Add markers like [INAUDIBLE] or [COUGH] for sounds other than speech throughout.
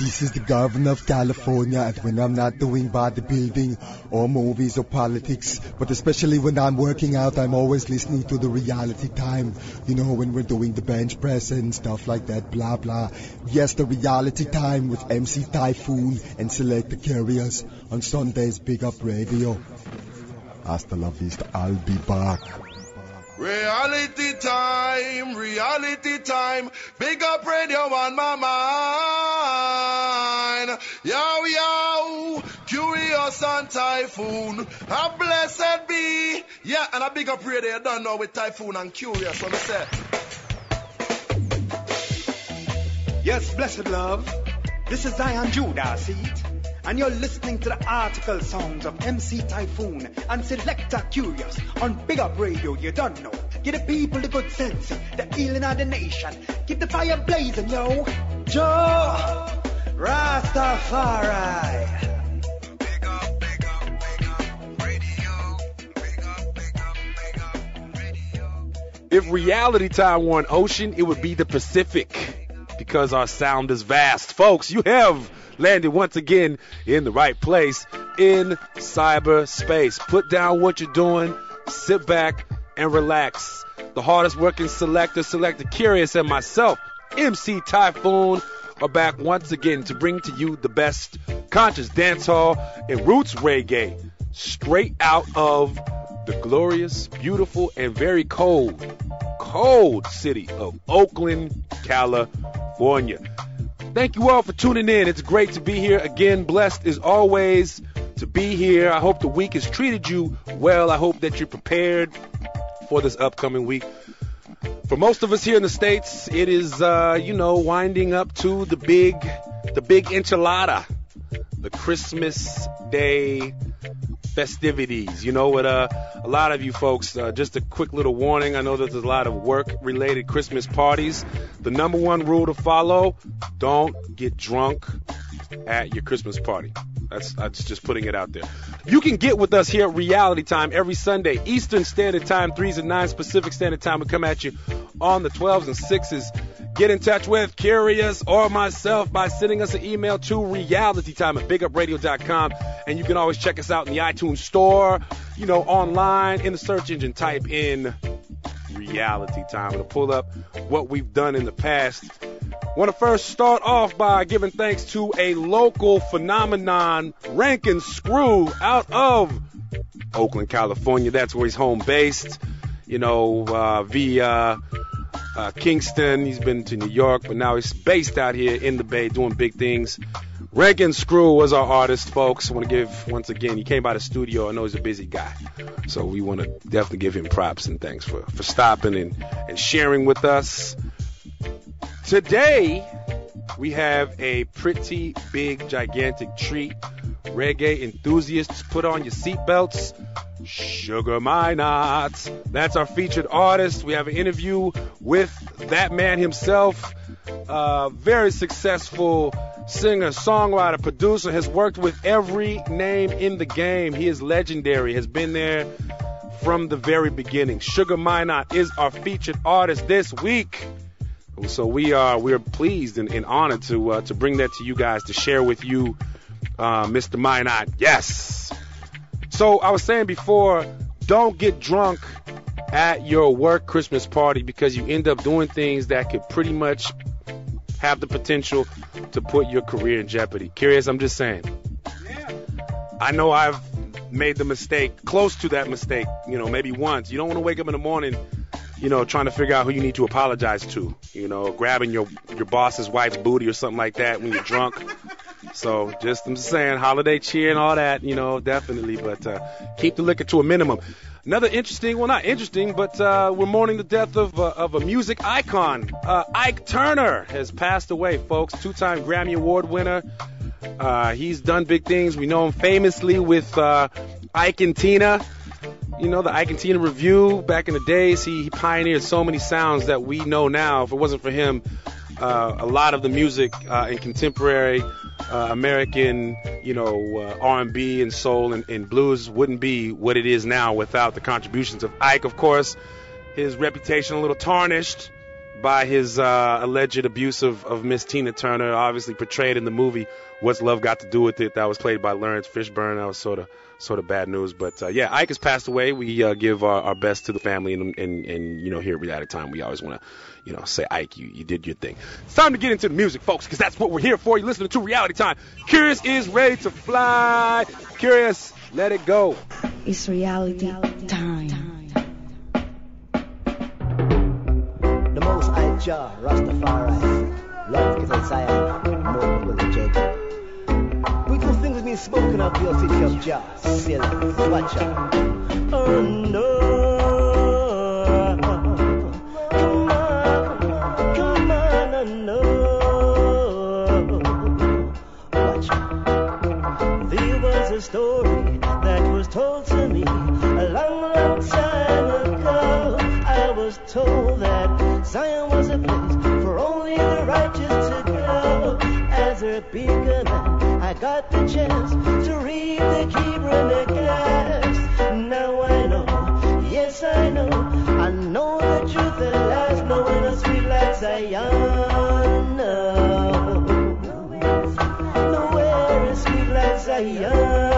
This is the governor of California, and when I'm not doing bodybuilding or movies or politics, but especially when I'm working out, I'm always listening to the reality time. You know, when we're doing the bench press and stuff like that, blah blah. Yes, the reality time with MC Taiyefoon and Selector Kurious on Sunday's Big Up Radio. Hasta la vista, I'll be back. Reality time, reality time. Big up radio on my mind. Yo, yo, Kurious and Taiyefoon. A blessed be. Yeah, and a big up radio, you don't know with Taiyefoon and Kurious on the set. Yes, blessed love. This is Zion Judah, see it? And you're listening to the article songs of MC Taiyefoon and Selector Kurious on Big Up Radio, you don't know. Give the people the good sense, the healing of the nation. Keep the fire blazing, yo. Joe Rastafari. If reality time were an ocean, it would be the Pacific because our sound is vast. Folks, you have landed once again in the right place in cyberspace. Put down what you're doing, sit back and relax. The hardest working selector, Selector Kurious, and myself, MC Taiyefoon, are back once again to bring to you the best conscious dancehall and roots reggae straight out of the glorious, beautiful, and very cold, cold city of Oakland, California. Thank you all for tuning in. It's great to be here again. Blessed as always to be here. I hope the week has treated you well. I hope that you're prepared for this upcoming week. For most of us here in the states, it is uh, you know winding up to the big, the big enchilada, the Christmas Day festivities. You know, with uh, a lot of you folks, uh, just a quick little warning. I know that there's a lot of work-related Christmas parties. The number one rule to follow: don't get drunk at your Christmas party. That's, that's just putting it out there. You can get with us here at Reality Time every Sunday, Eastern Standard Time, 3s and 9s Pacific Standard Time. We come at you on the 12s and 6s. Get in touch with Kurious or myself by sending us an email to realitytime at bigupradio.com. And you can always check us out in the iTunes store, you know, online in the search engine. Type in Reality Time. It'll pull up what we've done in the past. Want to first start off by giving thanks to a local phenomenon, Rankin Screw, out of Oakland, California. That's where he's home based. You know, uh, via uh, Kingston. He's been to New York, but now he's based out here in the Bay doing big things. Rankin Screw was our artist, folks. I want to give, once again, he came by the studio. I know he's a busy guy. So we want to definitely give him props and thanks for, for stopping and, and sharing with us. Today, we have a pretty big, gigantic treat. Reggae enthusiasts, put on your seatbelts. Sugar Minott. That's our featured artist. We have an interview with that man himself. Uh, very successful singer, songwriter, producer, has worked with every name in the game. He is legendary, has been there from the very beginning. Sugar Minott is our featured artist this week. So we are we are pleased and, and honored to uh, to bring that to you guys to share with you, uh, Mr. Minott. Yes. So I was saying before, don't get drunk at your work Christmas party because you end up doing things that could pretty much have the potential to put your career in jeopardy. Kurious, I'm just saying. I know I've made the mistake, close to that mistake, you know, maybe once. You don't want to wake up in the morning, you know, trying to figure out who you need to apologize to, you know, grabbing your your boss's wife's booty or something like that when you're drunk. So just I'm saying, holiday cheer and all that, you know, definitely, but uh, keep the liquor to a minimum. Another interesting, well, not interesting, but uh, we're mourning the death of, uh, of a music icon. Uh, Ike Turner has passed away, folks. Two time Grammy Award winner. Uh, he's done big things. We know him famously with uh, Ike and Tina. You know, the Ike and Tina Revue back in the days. He, he pioneered so many sounds that we know now. If it wasn't for him, uh, a lot of the music uh, in contemporary uh, American, you know, uh, R&B and soul and, and blues wouldn't be what it is now without the contributions of Ike. Of course, his reputation a little tarnished by his uh, alleged abuse of, of Miss Tina Turner, obviously portrayed in the movie What's Love Got to Do with It? That was played by Laurence Fishburne. That was sort of sort of bad news. But uh, yeah, Ike has passed away. We uh, give our, our best to the family, and, and, and you know, here at Reality Time, we always want to, you know, say Ike, you, you did your thing. It's time to get into the music, folks, because that's what we're here for. You're listening to Reality Time. Kurious is ready to fly. Kurious, let it go. It's reality time. Jah, Rastafari, love is inside, more will JJ. Beautiful things have been spoken of your city of Jah, Still, watch. Oh no. Come on, come on, no. Watch. There was a story that was told to me a long, long time ago. I was told Zion was a place for only the righteous to go. As a man, I got the chance to read the Hebrew gas. Now I know, yes I know, I know the truth at last, knowing a sweet like Zion. No. Nowhere is sweet like Zion.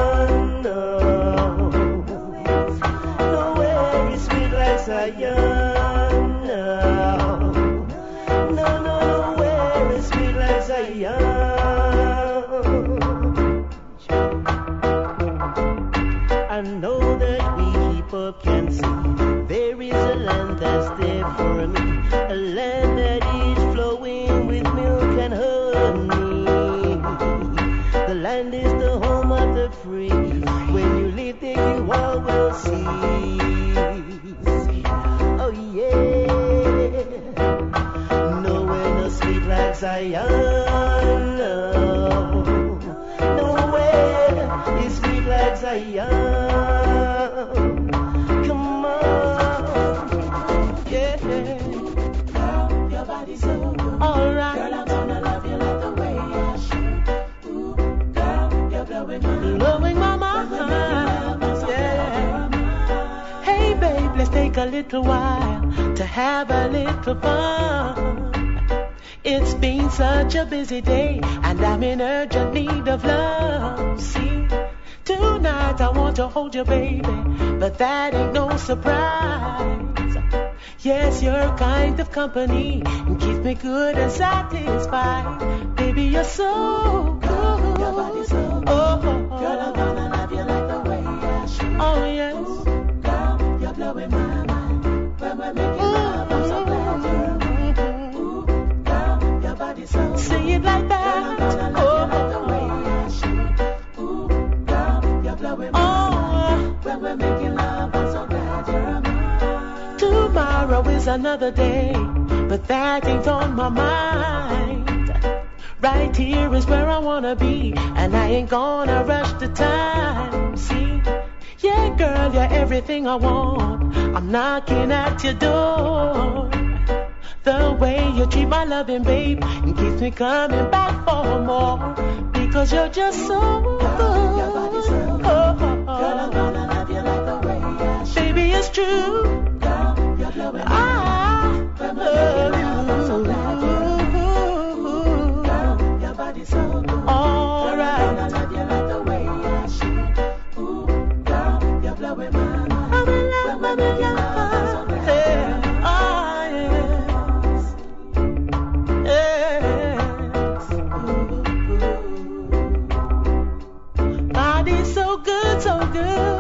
A little while to have a little fun. It's been such a busy day, and I'm in urgent need of love. See, tonight I want to hold you, baby, but that ain't no surprise. Yes, your kind of company and keeps me good and satisfied. Baby, you're so good. Your body's so good. Oh, oh, oh. I'm gonna is another day, but that ain't on my mind. Right here is where I wanna be, and I ain't gonna rush the time. See, yeah, girl, you're everything I want. I'm knocking at your door. The way you treat my loving babe it keeps me coming back for more. Because you're just so good. Your body's so good,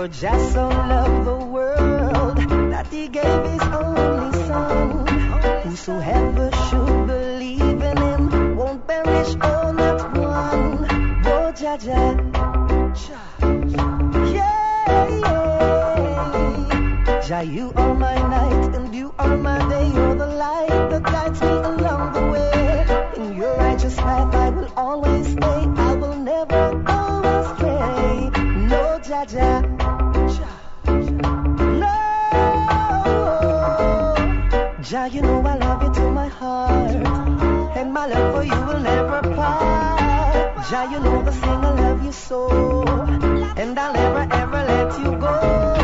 For just so loved the world that he gave his only son. Whosoever should believe in him won't perish or not one. Oh, ja, ja. Yeah, yeah. Jah you are my night and you are my day. You're the light that guides me along the way. In your righteous path I will always stay. I will never go astray. No, ja, ja. Jah, you know the thing I love you so, and I'll never ever let you go.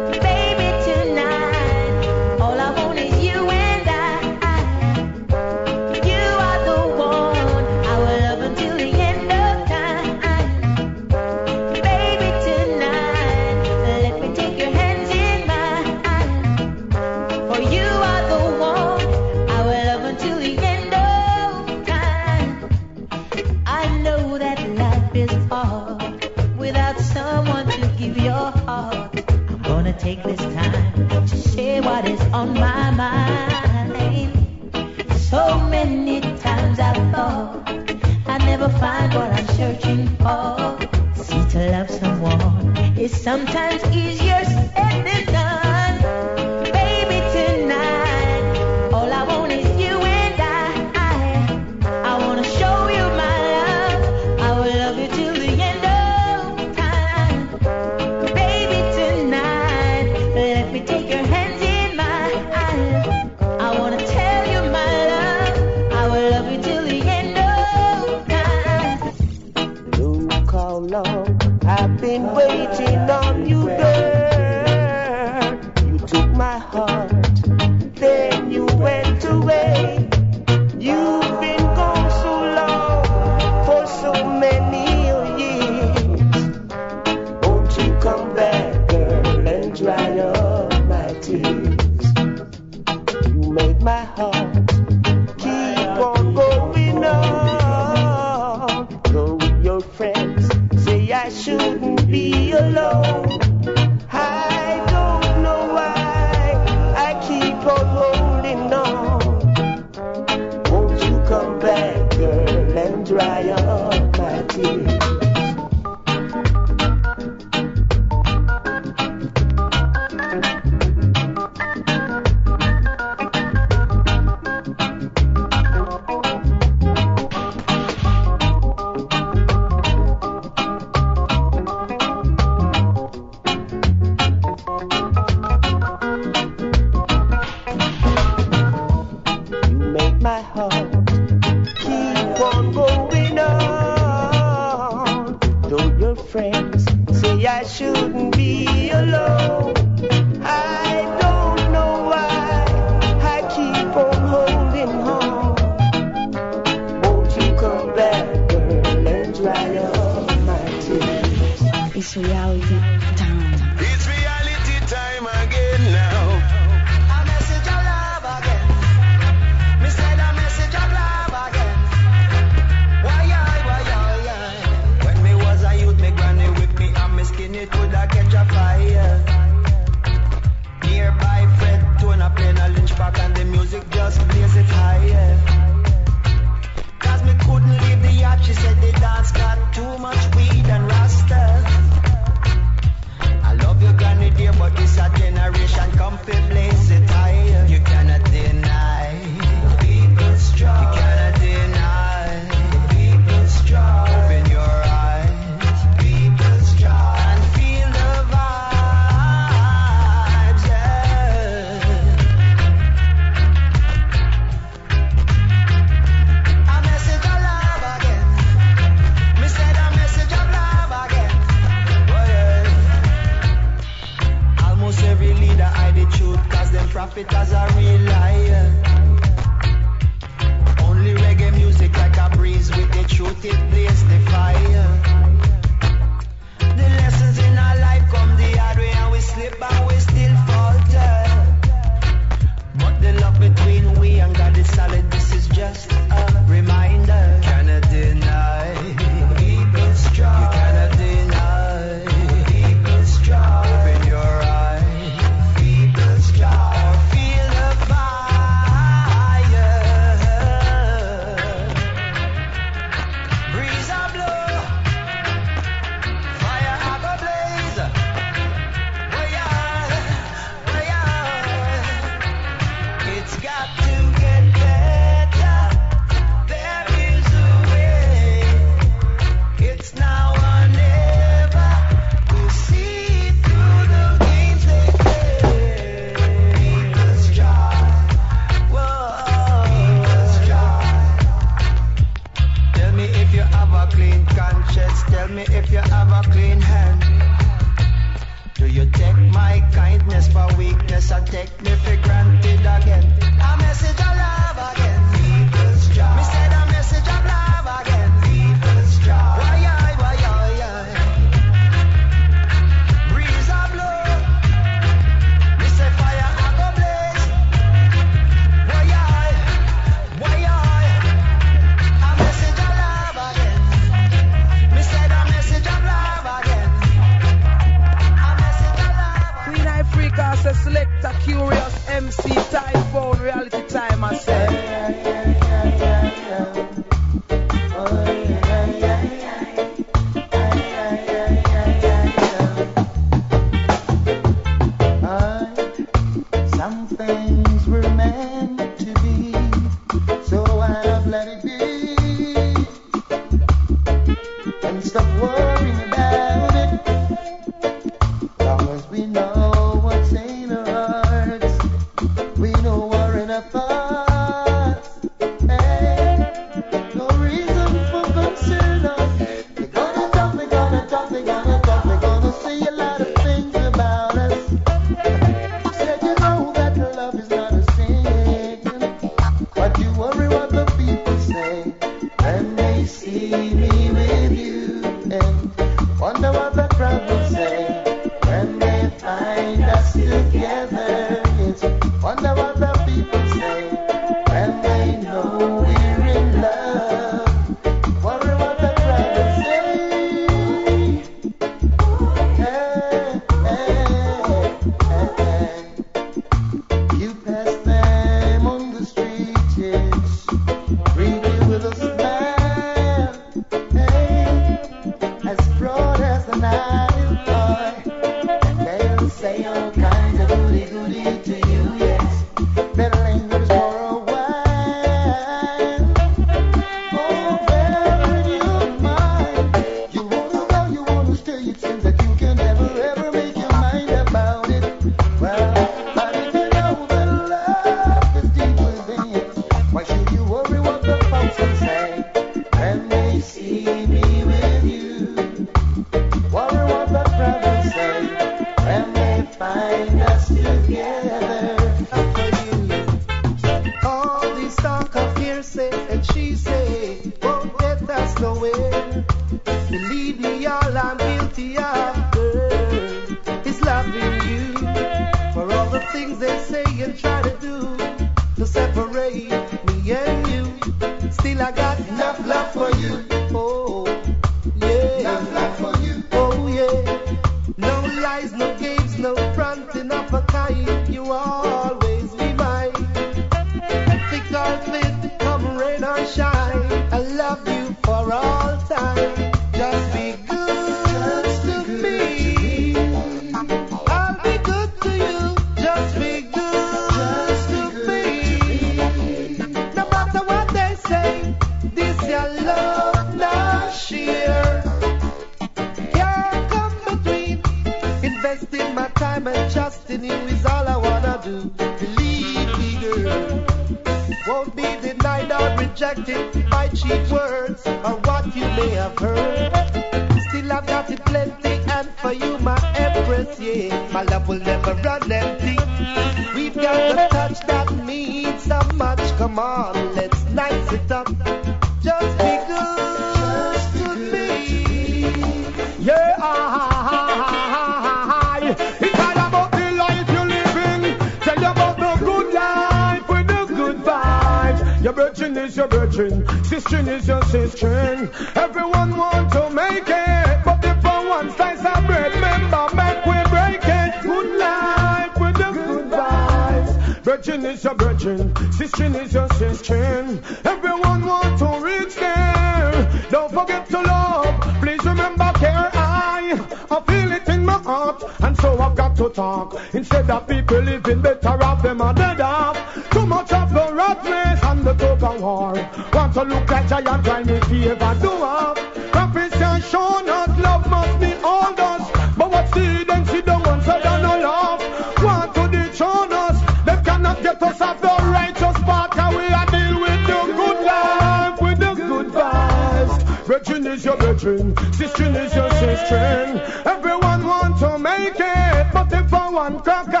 What and the tug of war? Want to look at giant crime in favor? Do up. Confession shown us love must be all us. But what see them see the ones that are no love? Want to dethrone us? They cannot get us off the righteous path. And we are deal with the good life, with the good vibes. Brethren is your brethren, sister is your sister. Everyone want to make it, but if I want cock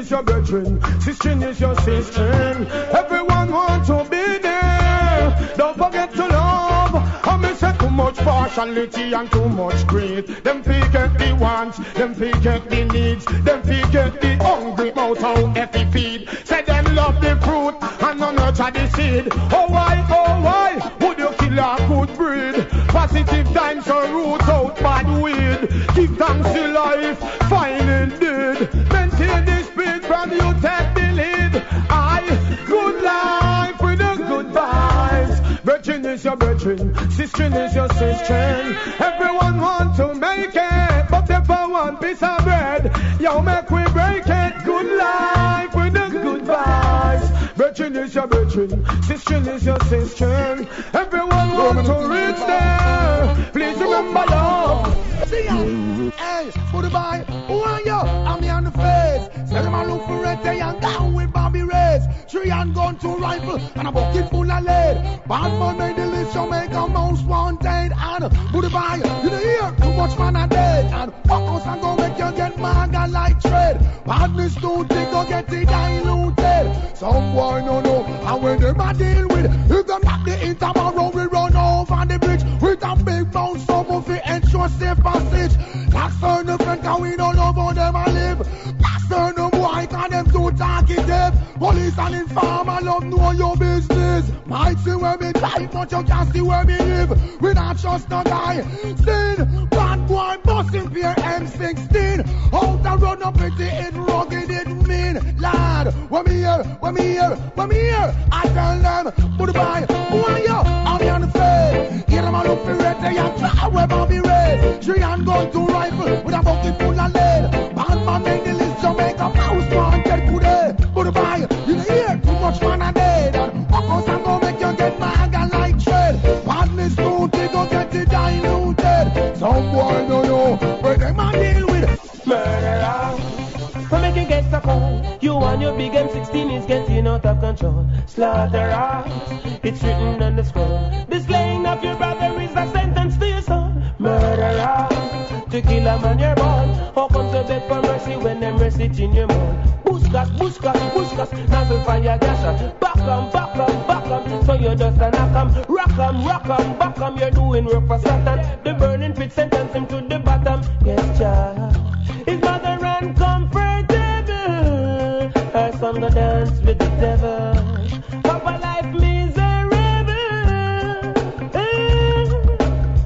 is your brethren, sister is your sister. Everyone want to be there. Don't forget to love. I may say too much partiality and too much greed. Them pick up the wants, them pick up the needs, them pick up the hungry mouth how they feed. Say them love the fruit and no nurture the seed. Oh why, oh why would you kill a good breed? Positive Sister is your sister. Everyone want to make it, but they I one piece of bread, yo, make we break it. Good life with the good vibes. Brethren is your virgin. sister is your sister. Everyone want to reach there. Red and down with Bobby. Three and gun, two rifle, and a bucket full of lead. Bad man made the list, you make a most wanted. And goodbye. You know hear too much man a dead. And fuck us and go make you get maga like tread. Badness don't think go get it diluted. Some boy no know how when them a deal with. If them not the in talkative. Police and informer love know your business. Might see where me drive, but you can't see where me live. We not trust no guy. Sin, bad boy, busting fear M16. Out the run up with it, rugged it mean. Lad, when me here, when me here, when me here. I tell them, goodbye, who are you? I'm on the face. Hear them a look for red, they a try where Bobby raised. Three and gun, two rifle, with a bucket full of lead. Bad man make the list, Jamaica mouse you and your big M16 is getting out of control. Slaughter us, it's written on the scroll. The slaying of your brother is a sentence to your soul. Murderer, to kill a man you're born. How come to beg for mercy when them mercy in your mouth? Buskas, buskas, buskas, nozzle fire gas shot. Back 'em, back 'em, back 'em. So you just a knock rock 'em, rock back 'em. You're doing work for Satan. The burning pit sentence him to the bottom. Yes, child. Eh.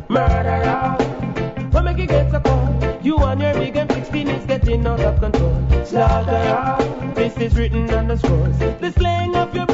Murderer. Make you get a call, you and your big M16 is getting out of control. Slaughterer. This is written on the scrolls. The slaying of your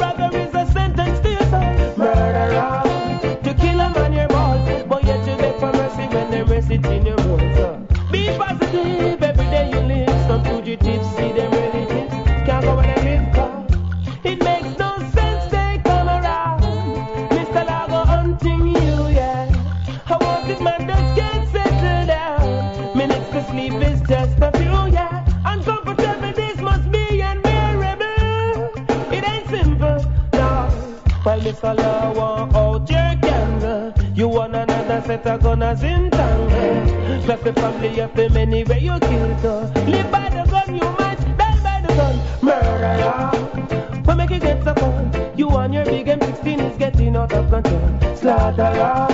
Law want out your candle, you want another set of gunners in tangle. Plus the family of the many where you kill to. Live by the gun, you might die by the gun. Murderer. What make you get so cold? You and your big M16 is getting out of control. Slaughterer.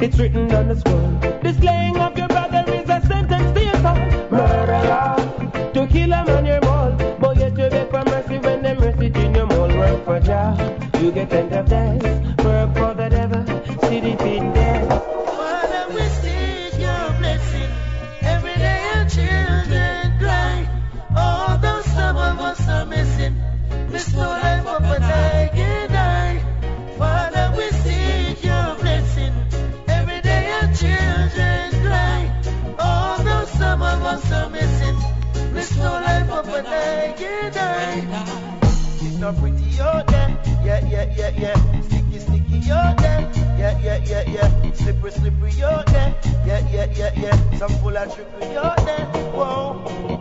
It's written on the scroll. The slaying of your brother is a sentence to your soul. Murderer. To kill a man your mall. But yet you beg for mercy when them mercy in your mall. Work for Jah. You get end of days. Not pretty out there. Yeah, yeah, yeah, yeah. Sticky, sticky out there. Yeah, yeah, yeah, yeah. Slippery, slippery out there. Yeah, yeah, yeah, yeah. Some full of trickery out there. Whoa.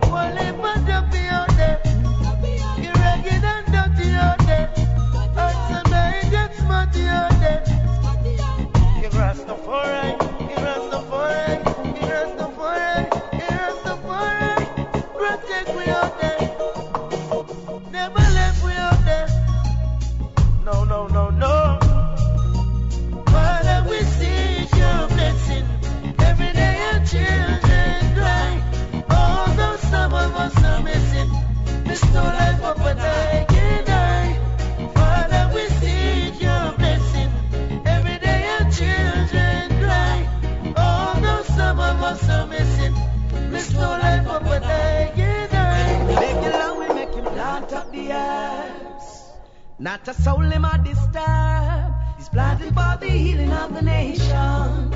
Not a soul in my disturb. He's plotting for the healing of the nation.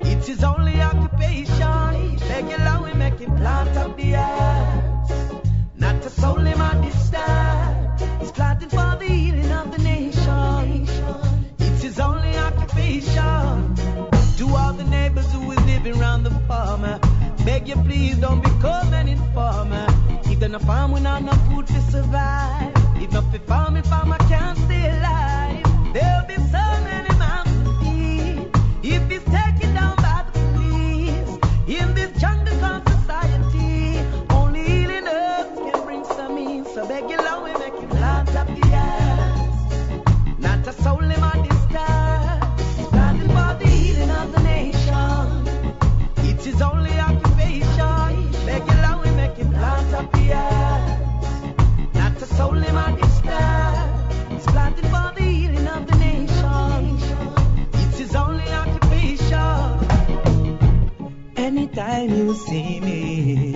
It is his only occupation. Make it low and make him plant up the earth. Not a soul in my disturb. He's plotting for the healing of the nation. It is his only occupation. To all the neighbors who is living around the farmer, beg you please don't become an informer. If they're not farm, we're not no food to survive. If not for farm, if farmer can't stay alive. Anytime you see me,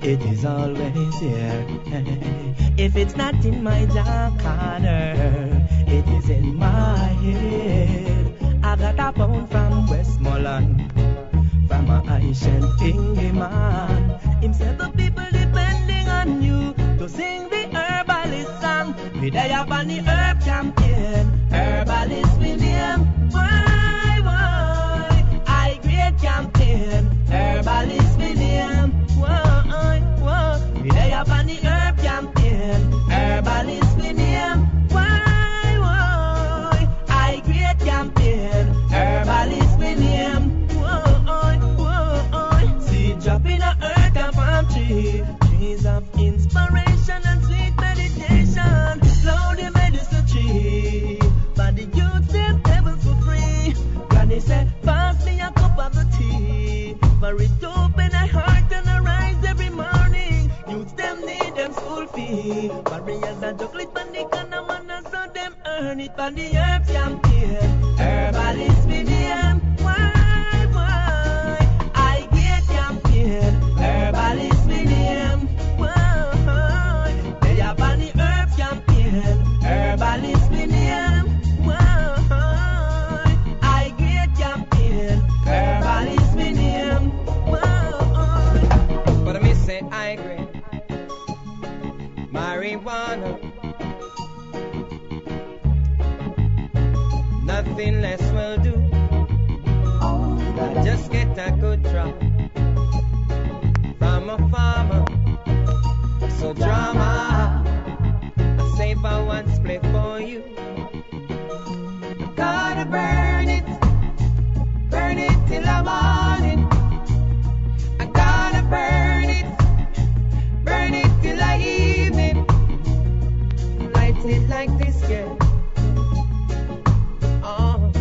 it is always here. If it's not in my dark corner, it is in my head. I got a pound from Westmoreland, from a Haitian thingy man. Him said the people depending on you to sing the herbalist song. Me day up on the herb campaign, herbalist him. Why, why? I great campaign, herbalist? Me day up on the herb campaign. Why? I great campaign, herbalist with him. Why, why? See drop in a earth and palm tree, trees inspiration fee. Barriers and chocolate pan the corner man and so them earn it pan the herb campaign. Herbalist them. Why, Marijuana. Nothing less will do. I just get a good drop from a farmer. So drama, I save a one split for you. Gotta burn it, burn it till the morning. I gotta burn it, burn it till the evening. It like this, yeah. Oh,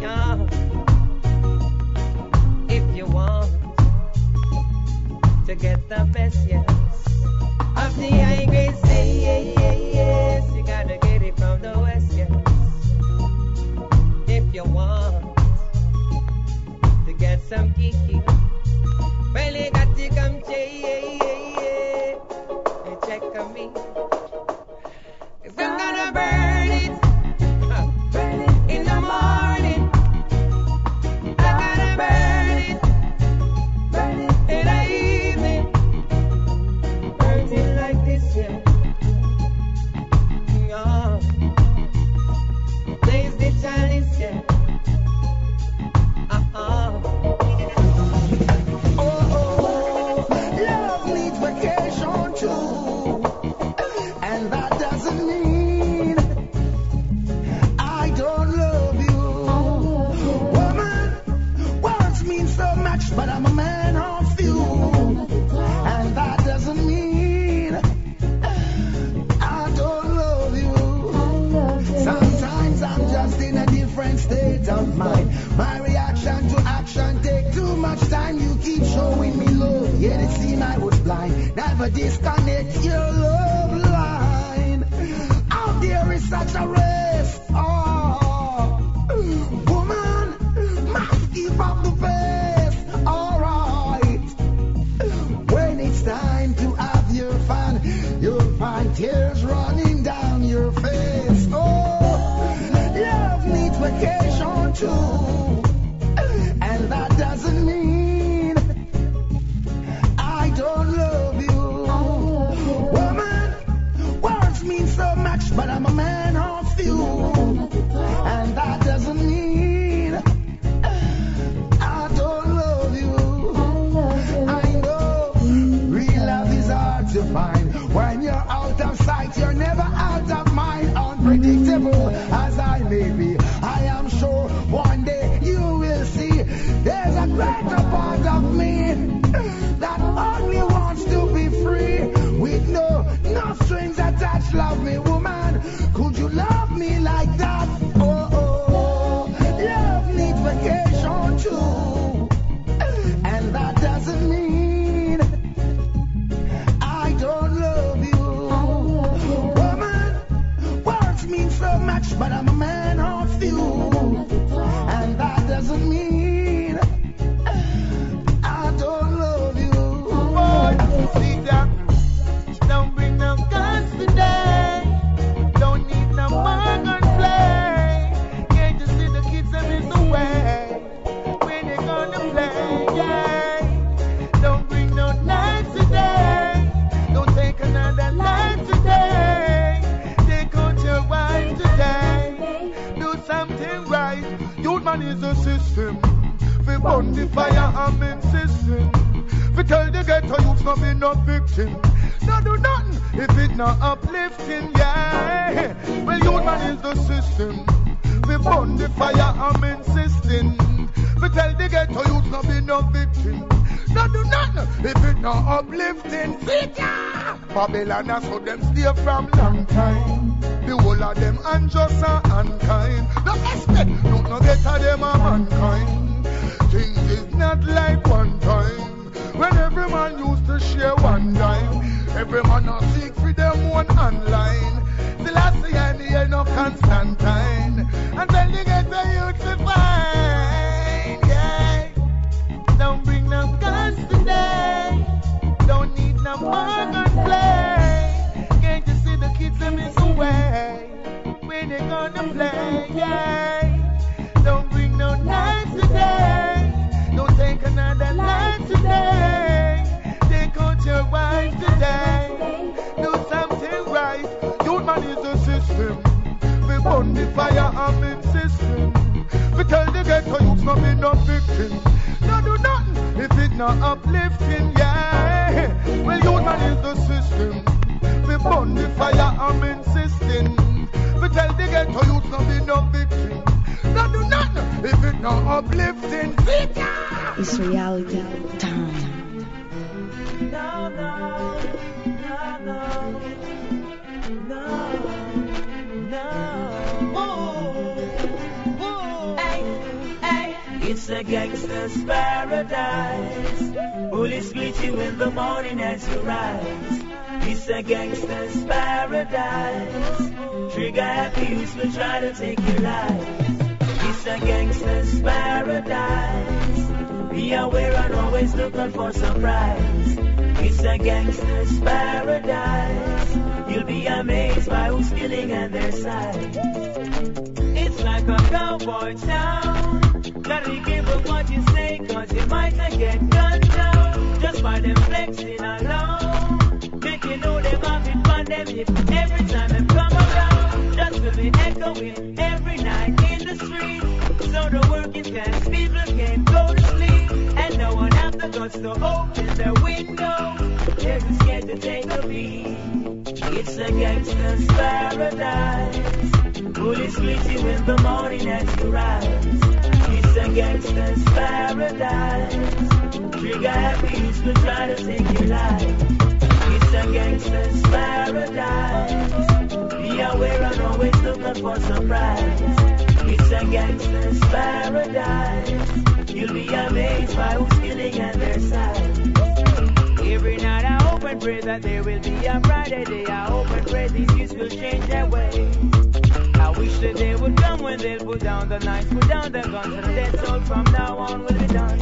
yeah. If you want to get the best, yes. Of the high grade. You gotta get it from the west, yes. If you want to get some kiki, yeah, yeah, yeah. Check on me. to working class people can't go to sleep, and no one has the guts to open their window. They're too scared to take a beat. It's a gangster's paradise. Police greet you in the morning as you rise. It's a gangster's paradise. Trigger happy is to try to take your life. It's a gangster's paradise. Be aware and always looking for surprise. It's a gangster's paradise. You'll be amazed by who's killing at their side. Every night I hope and pray that there will be a brighter day. I hope and pray these youths will change their ways. I wish the day would come when they'll put down the knives, put down the guns, and that's all from now on will be done.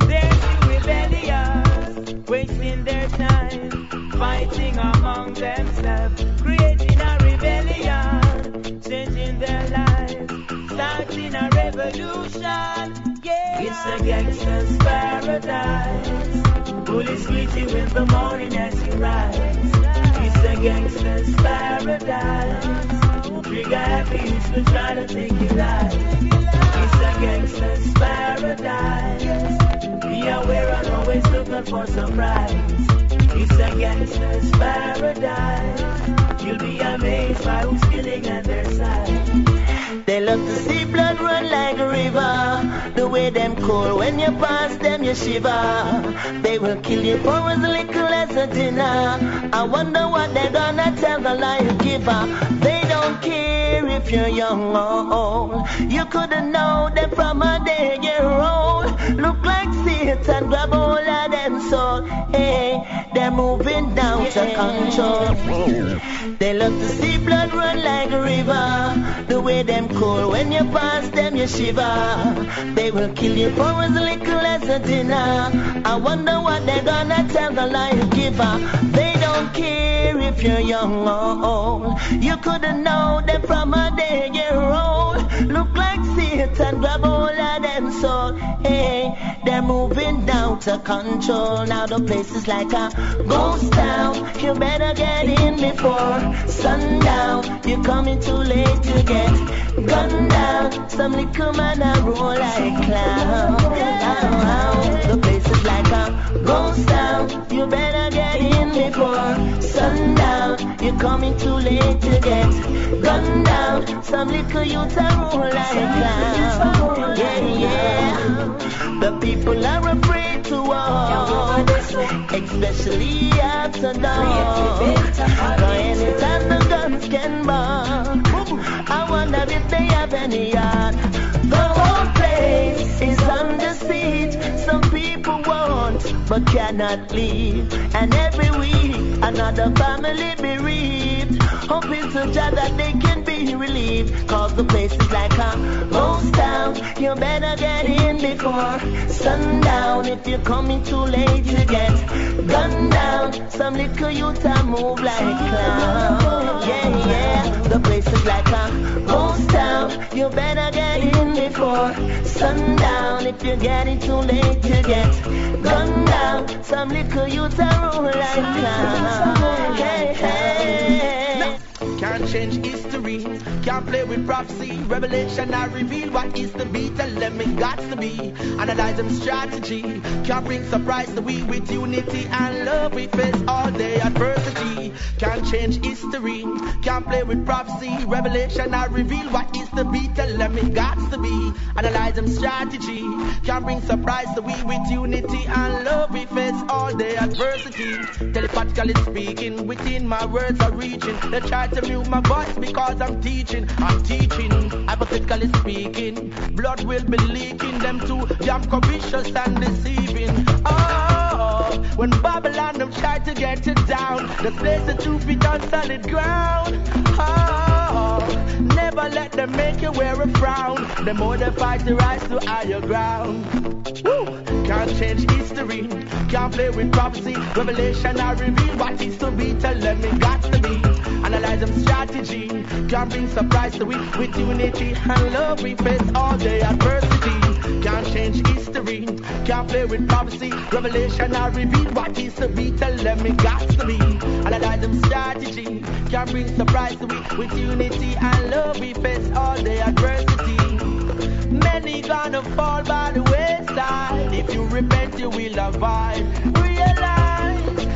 They're rebellious, wasting their time, fighting among themselves, creating revolution. Yeah. It's a gangster's paradise. Police greet you in the morning as you rise. It's a gangster's paradise. Trigger happy to try to take your life. It's a gangster's paradise. Be aware and always looking for surprise. It's a gangster's paradise. You'll be amazed by who's killing at their side. They love to see blood run like a river. The way them cold when you pass them, you shiver. They will kill you for as little as a dinner. I wonder what they're gonna tell the life giver. They don't care if you're young or old. You couldn't know them from a day year old. Look like Satan grab hold of them soul. Hey, they're moving down to control. They love to see blood run like a river. The way them cold when you pass them, you shiver. They will kill you for as little as a dinner. I wonder what they're gonna tell the life giver. They don't care if you're young or old. You couldn't know them from a day year old. Look like Satan grab hold of them soul. Hey, they're moving down to control. Now the place is like a ghost town. You better get in before sundown. You're coming too late to get gunned down. Some little man a roll like clown. Ow, ow. The is like a ghost town. You better get in before sundown. You're coming too late to get gunned down. Some little youth are roll like clown. Yeah, yeah. The people are afraid to walk, especially after dark. For anytime the guns can bark, I wonder if they have any heart. But cannot leave, and every week another family bereaved. Hoping to Jah that they can be relieved. Cause the place is like a ghost town. You better get in before sundown. If you're coming too late, you get gunned down. Some little youth a move like clown. Yeah, yeah. The place is like a ghost town. You better get in before sundown. If you're getting too late, you get gunned down. Some little youth a roll like clown. Hey. Can't change history, can't play with prophecy. Revelation, I reveal what is to be. Tell them it got to be. Analyze them strategy. Can't bring surprise to we with unity and love. We face all day adversity. Can't change history, can't play with prophecy. Revelation, I reveal what is to be. Tell them it got to be. Analyze them strategy. Can't bring surprise to we with unity and love. We face all day adversity. Telepathically speaking, within my words are reaching. They try to mute my voice because I'm teaching. I'm teaching. Hypothetically speaking, blood will be leaking. Them too damn covetous and deceiving. Oh, when Babylon them try to get it down, the place the two feet on solid ground. Oh, never let them make you wear a frown. The more they fight to rise to higher ground. Woo! Can't change history, can't play with prophecy. Revelation, I reveal what is to be. Tell them it got to be. Analyze them strategy, can't bring surprise to we. With unity and love, we face all day adversity. Can't change history, can't play with prophecy. Revelation, I reveal what is to be. Tell them it got to be. Analyze them strategy, can't bring surprise to we. With unity and love, we face all day adversity. Many gonna fall by the wayside. If you repent, you will avoid. Realize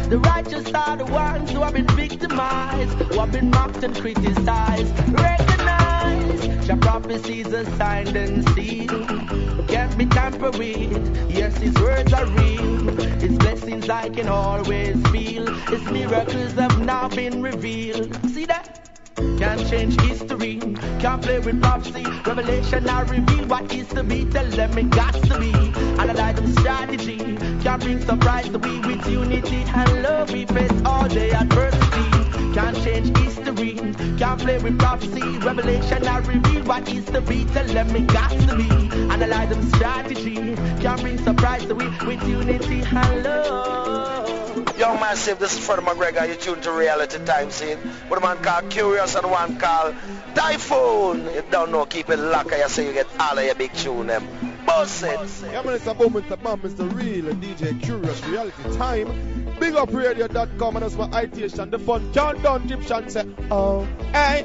the righteous are the ones who have been victimized, who have been mocked and criticized. Recognize your prophecies are signed and sealed. Can't be tampered with. Yes, his words are real. His blessings I can always feel. His miracles have now been revealed. See that? Can't change history, can't play with prophecy. Revelation, I reveal what is to be. Tell them it got to be. Analyze them strategy, can't bring surprise to we with unity and love. We face all day adversity. Can't change history, can't play with prophecy. Revelation, I reveal what is to be. Tell them it got to be. Analyze them strategy, can't bring surprise to we with unity and love. Yo, massive, this is Fred McGregor. You tuned to Reality Time Scene. With a man called Kurious and one called Taiyefoon. You don't know, keep it locked. I say you get all of your big tune them. Boss it. Yeah, man, it's a boom, it's a bomb, it's the real DJ Kurious Reality Time. Big up radio.com and that's my IT and the fun countdown Egyptian say, oh, hey,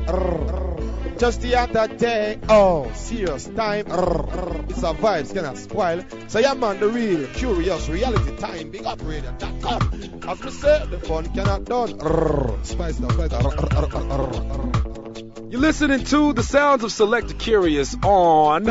just the other day. Oh, serious time. It's a gonna spoil. So yeah, man, the real, Kurious reality time. Big up radio.com. As we say, the fun cannot done. Spice the. You're listening to the sounds of Selector Kurious on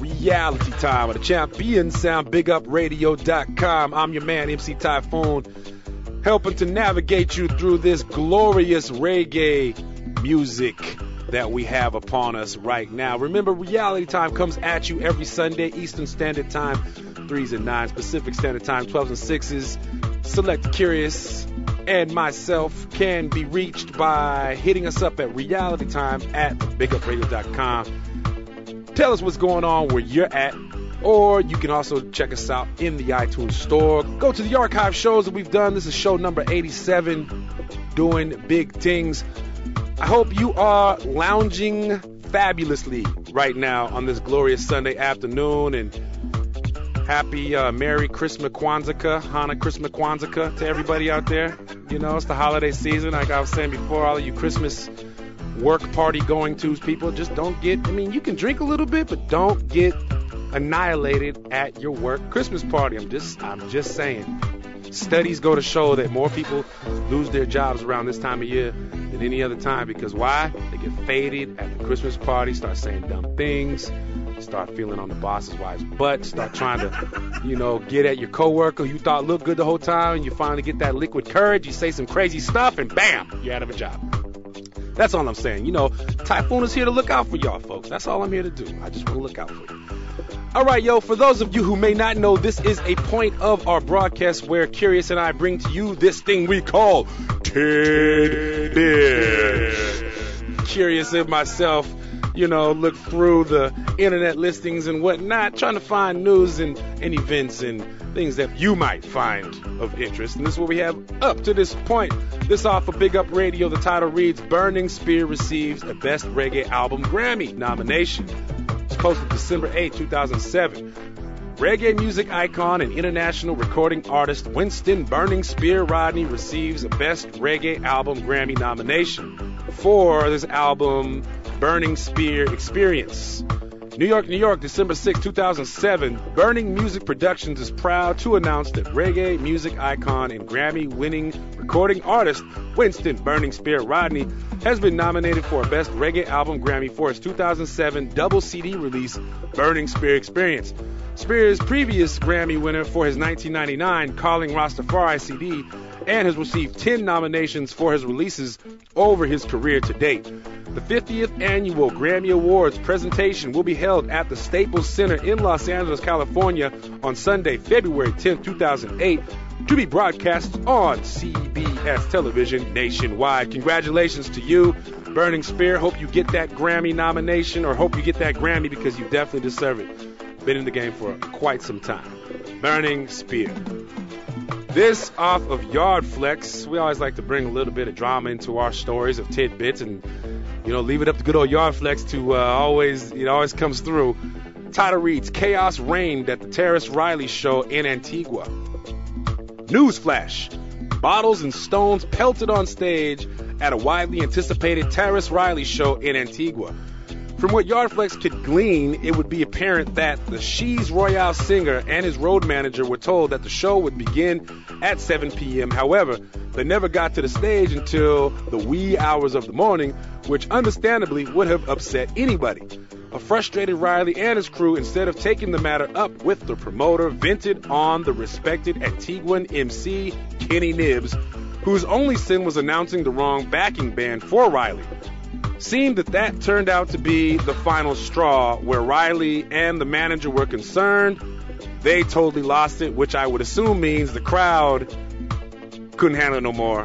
Reality Time with the champion sound, bigupradio.com. I'm your man, MC Taiyefoon, helping to navigate you through this glorious reggae music that we have upon us right now. Remember, Reality Time comes at you every Sunday, Eastern Standard Time, 3s and 9s, Pacific Standard Time, 12s and 6s. Select Kurious and myself can be reached by hitting us up at realitytime at bigupradio.com. Tell us what's going on where you're at, or you can also check us out in the iTunes store. Go to the archive shows that we've done. This is show number 87, doing big things. I hope you are lounging fabulously right now on this glorious Sunday afternoon and happy uh, Merry Christmas Kwanzaa, Hana Christmas Kwanzaa to everybody out there. You know, it's the holiday season. Like I was saying before, all of you Christmas work party going to people, just don't get, I mean, you can drink a little bit, but don't get annihilated at your work Christmas party. I'm just, I'm just saying. Studies go to show that more people lose their jobs around this time of year than any other time because why? They get faded at the Christmas party, start saying dumb things, start feeling on the boss's wife's butt, start trying to, you know, get at your coworker you thought looked good the whole time, and you finally get that liquid courage, you say some crazy stuff, and bam, you're out of a job. That's all I'm saying. You know, Taiyefoon is here to look out for y'all, folks. That's all I'm here to do. I just want to look out for you. All right, yo, for those of you who may not know, this is a point of our broadcast where Kurious and I bring to you this thing we call Tidbits. Kurious and myself, you know, look through the internet listings and whatnot, trying to find news and, and events and things that you might find of interest. And this is what we have up to this point. This off of Big Up Radio. The title reads Burning Spear receives a Best Reggae Album Grammy nomination. It's posted December 8, 2007. Reggae music icon and international recording artist Winston Burning Spear Rodney receives a Best Reggae Album Grammy nomination for this album, Burning Spear Experience. New York, New York, December 6, 2007. Burning Music Productions is proud to announce that reggae music icon and Grammy winning recording artist Winston Burning Spear Rodney has been nominated for a Best Reggae Album Grammy for his 2007 double CD release, Burning Spear Experience. Spears' previous Grammy winner for his 1999 Calling Rastafari CD and has received 10 nominations for his releases over his career to date. The 50th annual Grammy Awards presentation will be held at the Staples Center in Los Angeles, California on Sunday, February 10, 2008, to be broadcast on CBS television nationwide. Congratulations to you, Burning Spear. Hope you get that Grammy nomination or hope you get that Grammy because you definitely deserve it. Been in the game for quite some time. Burning Spear. This off of Yard Flex. We always like to bring a little bit of drama into our stories of tidbits and, you know, leave it up to good old Yard Flex to uh, always, it always comes through. Title reads Chaos reigned at the Tarrus Riley show in Antigua. Newsflash Bottles and stones pelted on stage at a widely anticipated Tarrus Riley show in Antigua. From what Yardflex could glean, it would be apparent that the She's Royal singer and his road manager were told that the show would begin at 7 p.m. However, they never got to the stage until the wee hours of the morning, which understandably would have upset anybody. A frustrated Riley and his crew, instead of taking the matter up with the promoter, vented on the respected Antiguan MC Kenny Nibbs, whose only sin was announcing the wrong backing band for Riley. Seemed that that turned out to be the final straw where Riley and the manager were concerned. They totally lost it, which I would assume means the crowd couldn't handle it no more.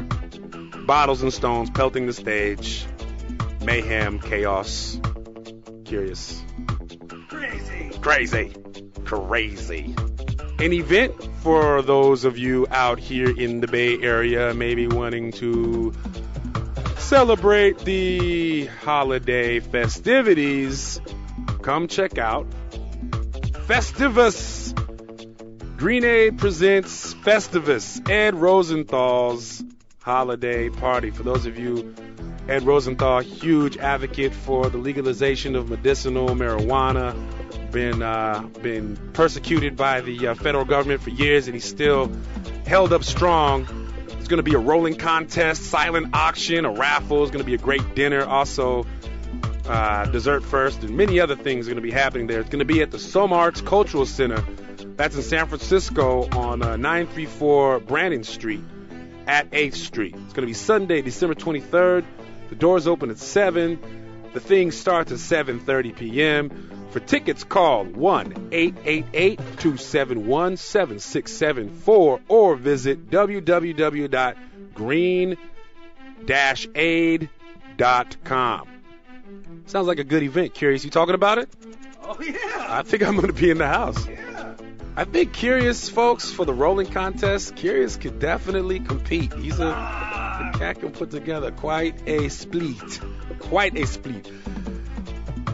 Bottles and stones pelting the stage. Mayhem, chaos. Kurious. Crazy. Crazy. Crazy. An event for those of you out here in the Bay Area, maybe wanting to celebrate the holiday festivities, come check out Festivus. Green Aid presents Festivus, Ed Rosenthal's holiday party. For those of you Ed Rosenthal, huge advocate for the legalization of medicinal marijuana, been uh, been persecuted by the uh, federal government for years, and he's still held up strong. Going to be a rolling contest, silent auction, a raffle. It's going to be a great dinner. Also, uh, dessert first, and many other things are going to be happening there. It's going to be at the SOMArts Cultural Center. That's in San Francisco on uh, 934 Brannan Street at 8th Street. It's going to be Sunday, December 23rd. The doors open at 7. The thing starts at 7:30 p.m. For tickets, call 1-888-271-7674 or visit www.green-aid.com. Sounds like a good event. Kurious, you talking about it? Oh yeah. I think I'm going to be in the house. I think Kurious, folks, for the rolling contest, Kurious could definitely compete. He's a ah. cat can put together quite a split, quite a split.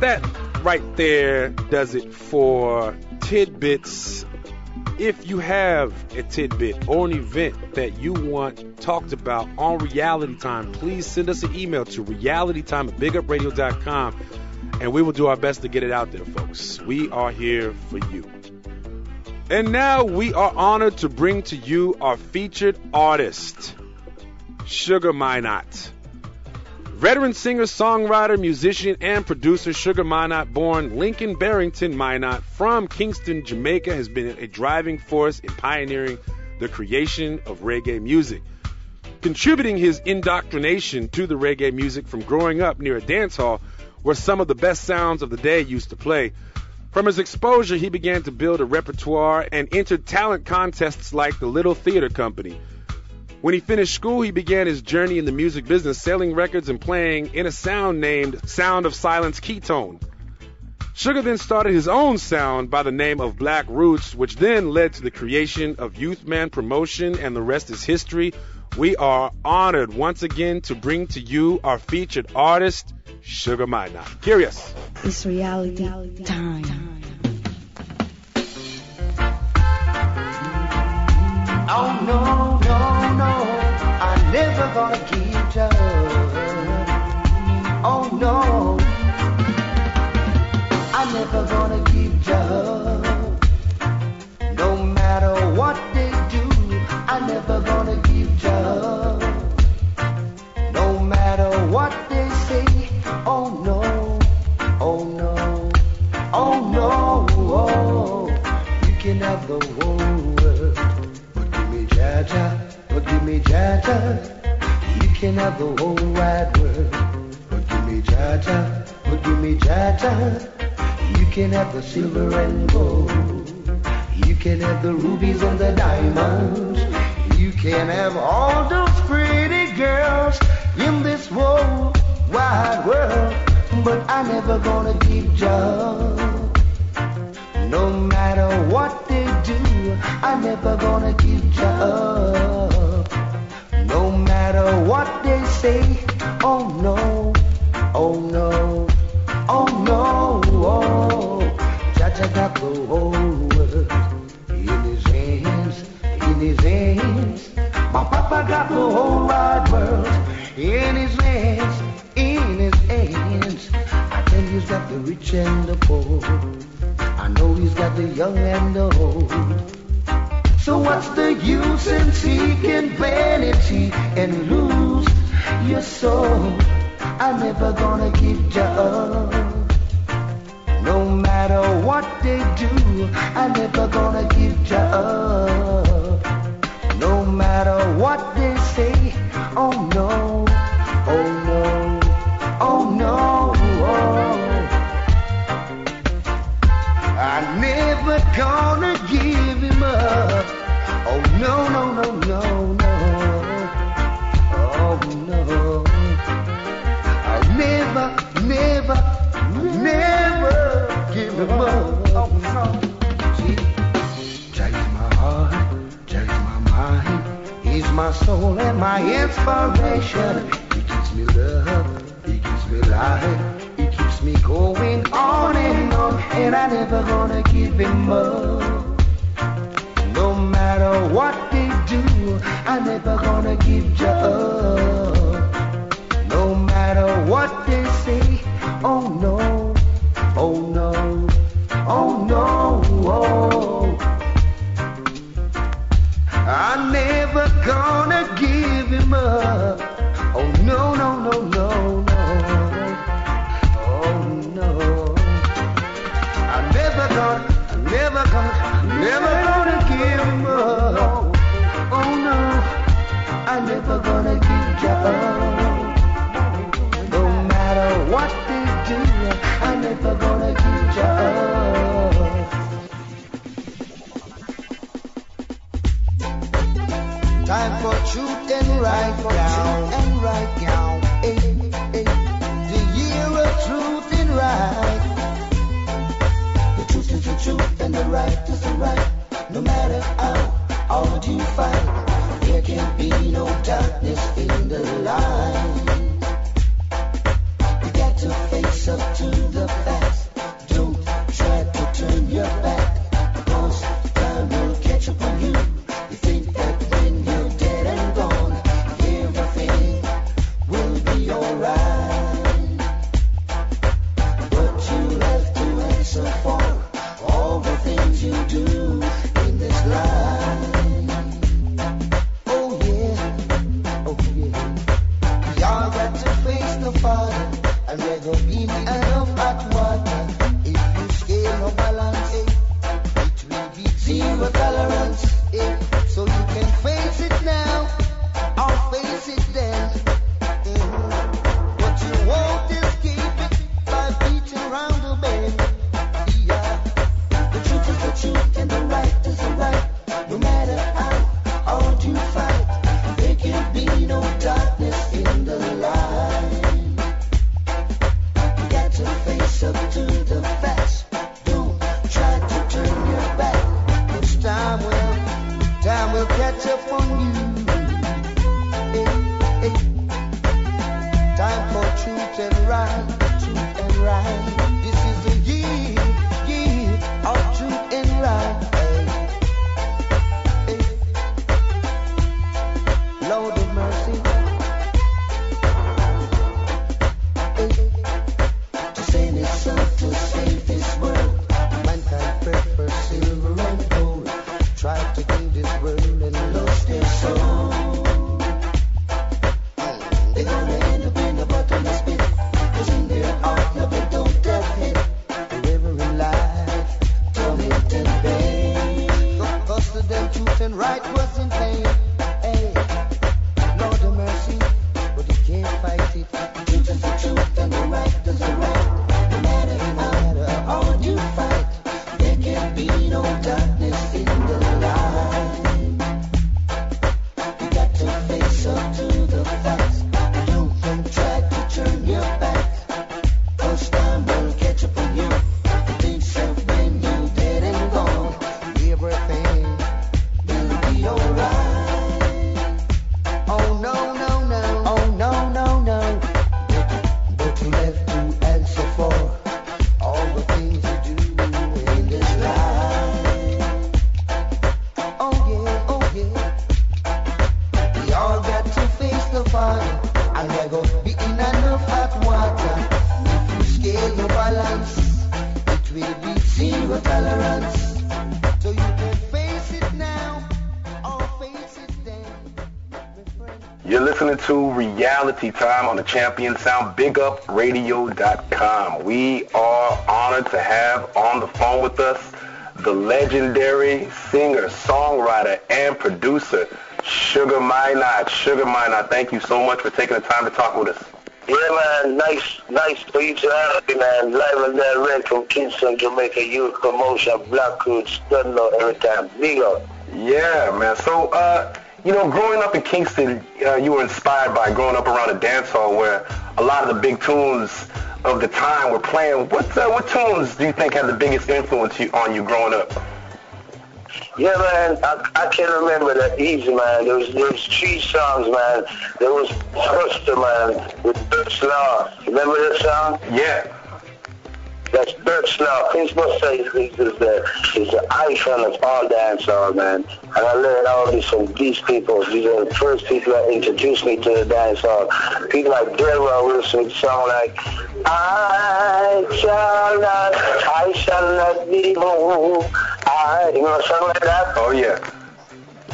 That right there does it for tidbits. If you have a tidbit or an event that you want talked about on Reality Time, please send us an email to realitytime at bigupradio.com and we will do our best to get it out there, folks. We are here for you. And now we are honored to bring to you our featured artist, Sugar Minott. Veteran singer, songwriter, musician, and producer Sugar Minott, born Lincoln Barrington Minott from Kingston, Jamaica, has been a driving force in pioneering the creation of reggae music. Contributing his indoctrination to the reggae music from growing up near a dance hall where some of the best sounds of the day used to play. From his exposure, he began to build a repertoire and entered talent contests like the Little Theater Company. When he finished school, he began his journey in the music business, selling records and playing in a sound named Sound of Silence Keystone. Sugar then started his own sound by the name of Black Roots, which then led to the creation of Youthman Promotion, and the rest is history. We are honored once again to bring to you our featured artist, Sugar Minott. Kurious. It's reality time. Oh no, no, no, I'm never gonna give up. Oh no, I'm never gonna give up. No matter what they do, I'm never gonna give up. No matter what they say, oh no, oh no, oh no, oh, you can have the world. But give me Jaja, but give me Jaja. You can have the whole wide world. But give me Jaja, but give me Jaja. You can have the silver and gold. You can have the rubies and the diamonds. You can have all those pretty girls in this whole wide world. But I'm never gonna give job. No matter what they do, I'm never gonna give you up. No matter what they say, oh no, oh no, oh no, oh. Jaja got the oh. whole world in his hands, in his hands. My papa got the whole wide world in his hands, in his hands. I tell you, he's got the rich and the poor. I know he's got the young and the old. So what's the use in seeking vanity and lose your soul? I'm never gonna give you up. No matter what they do, I'm never gonna give you up. No matter what they say, oh no, never gonna give him up. Oh no, no, no, no, no. Oh no. I'll never, never, never give him up. Oh no. See, Jah my heart, Jah my mind. He's my soul and my inspiration. He gives me love, he gives me life me going on and on, and I never gonna give him up. No matter what they do, I never gonna give you up. No matter what they say, oh no, oh no, oh no. Oh. I'm never gonna give him up. Oh no, no, no, no. Time for truth and right now. Eh, eh, the year of truth and right. The truth is the truth and the right is the right. No matter how hard you fight, there can be no darkness in the light. Reality Time on the Champion Sound, BigUpRadio.com. We are honored to have on the phone with us the legendary singer, songwriter, and producer, Sugar Minott. Sugar Minott, thank you so much for taking the time to talk with us. Yeah, man, nice, nice for you to have me, man. Live and direct from Kingston, Jamaica, youth promotion, Black Roots, Dunno, every time. Big up. Yeah, man. So, uh, you know, growing up in Kingston, uh, you were inspired by growing up around a dance hall where a lot of the big tunes of the time were playing. What uh, what tunes do you think had the biggest influence you, on you growing up? Yeah, man, I, I can remember that easy, man. There was, there was three songs, man. There was Buster, man, with Bert Law. Remember that song? Yeah. That's Bert Law. Prince Buster is, the, is the icon of all dancehall, man. And I learned all this from these people. These are the first people that introduced me to the dancehall. People like Delroy Wilson song like, I shall not, I shall not be moved. I, you know song like that? Oh, yeah.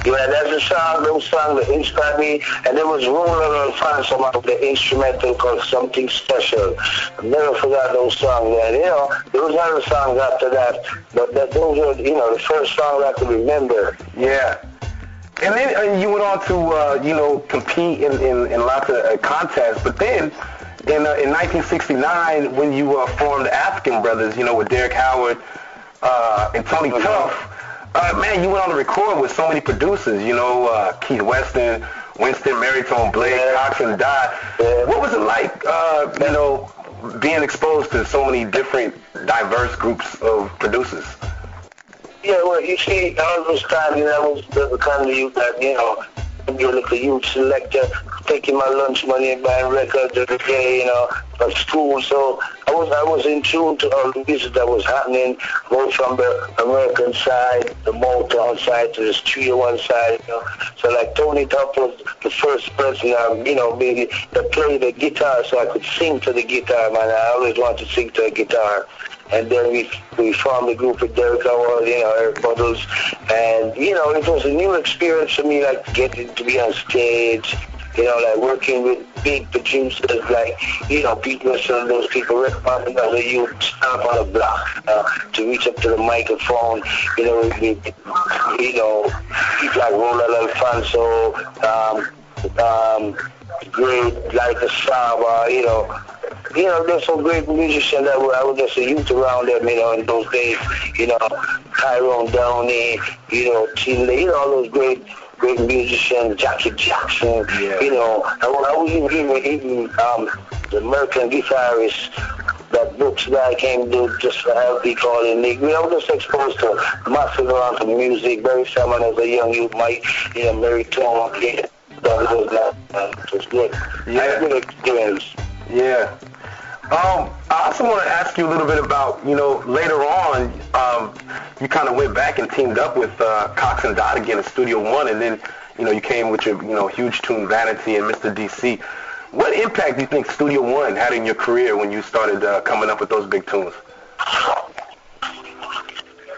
Yeah, that's a song, those songs that inspired me, and there was Roland and France about the instrumental called Something Special. I never forgot those songs, and you know, there was other songs after that, but that, those were, you know, the first songs I could remember. Yeah. And then uh, you went on to, uh, you know, compete in, in, in lots of uh, contests, but then in, uh, in 1969, when you uh, formed the African Brothers, you know, with Derek Howard uh, and Tony Tuff, Uh, man, you went on the record with so many producers. You know, uh, Keith Weston, Winston, Merritone, Blake, Coxsone Dodd. What was it like, uh, you know, being exposed to so many different, diverse groups of producers? Yeah, well, you see, all those times, you know, I was the kind of youth that, you know, you look a youth selector, taking my lunch money and buying records every day, you know, at school. So I was I was in tune to all the music that was happening, both from the American side, the Motown side, to the Studio One side, you know. So like Tony Tuff was the first person, um, you know, maybe that played the guitar so I could sing to the guitar, man. I always wanted to sing to a guitar and then we we formed a group with Derek Howard, you know, Eric Buttles, and you know, it was a new experience for me, like getting to be on stage, you know, like working with big producers like, you know, Pete Russell and those people, Rick Martin, a youth stamp on a block uh, to reach up to the microphone, you know, with, you know, people like Roland Alphonso, um, um, great like the Saba, you know, you know, there's some great musicians that were, I was just a youth around them, you know, in those days, you know, Tyrone Downie, you know, Chile, you know, all those great, great musicians, Jackie Jackson, you know, I, I was even, even, even um, the American guitarist, that Brooks guy came to just for LP calling Nick. We were just exposed to massive amount of music, Barry Salmon as a young youth, Mike, you know, Mary Tom, yeah, that was, it was good. Yeah. I had good experience. Yeah. Um, I also want to ask you a little bit about, you know, later on, um, you kind of went back and teamed up with uh, Coxsone Dodd again in Studio One, and then, you know, you came with your, you know, huge tune Vanity and Mr. DC. What impact do you think Studio One had in your career when you started uh, coming up with those big tunes?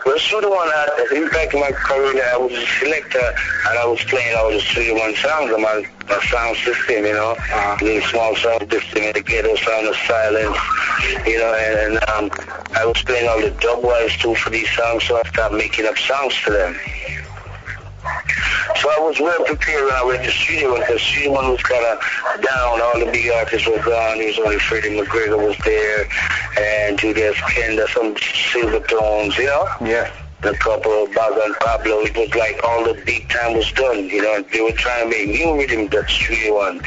Well, Studio One an impact my career. I was a selector and I was playing all the Studio One songs on my, my sound system, you know, uh, the small sound system and the ghetto sound of silence, you know, and, and um, I was playing all the dub wise too for these songs, so I started making up songs to them. So I was well prepared when I went to Studio because Studio One was kind of down. All the big artists were gone. There was only Freddie McGregor was there and Julius Kenda, some Silvertones, you know? Yeah. A couple of Baga and Pablo. It was like all the big time was done, you know. They were trying to make new rhythm that Studio One,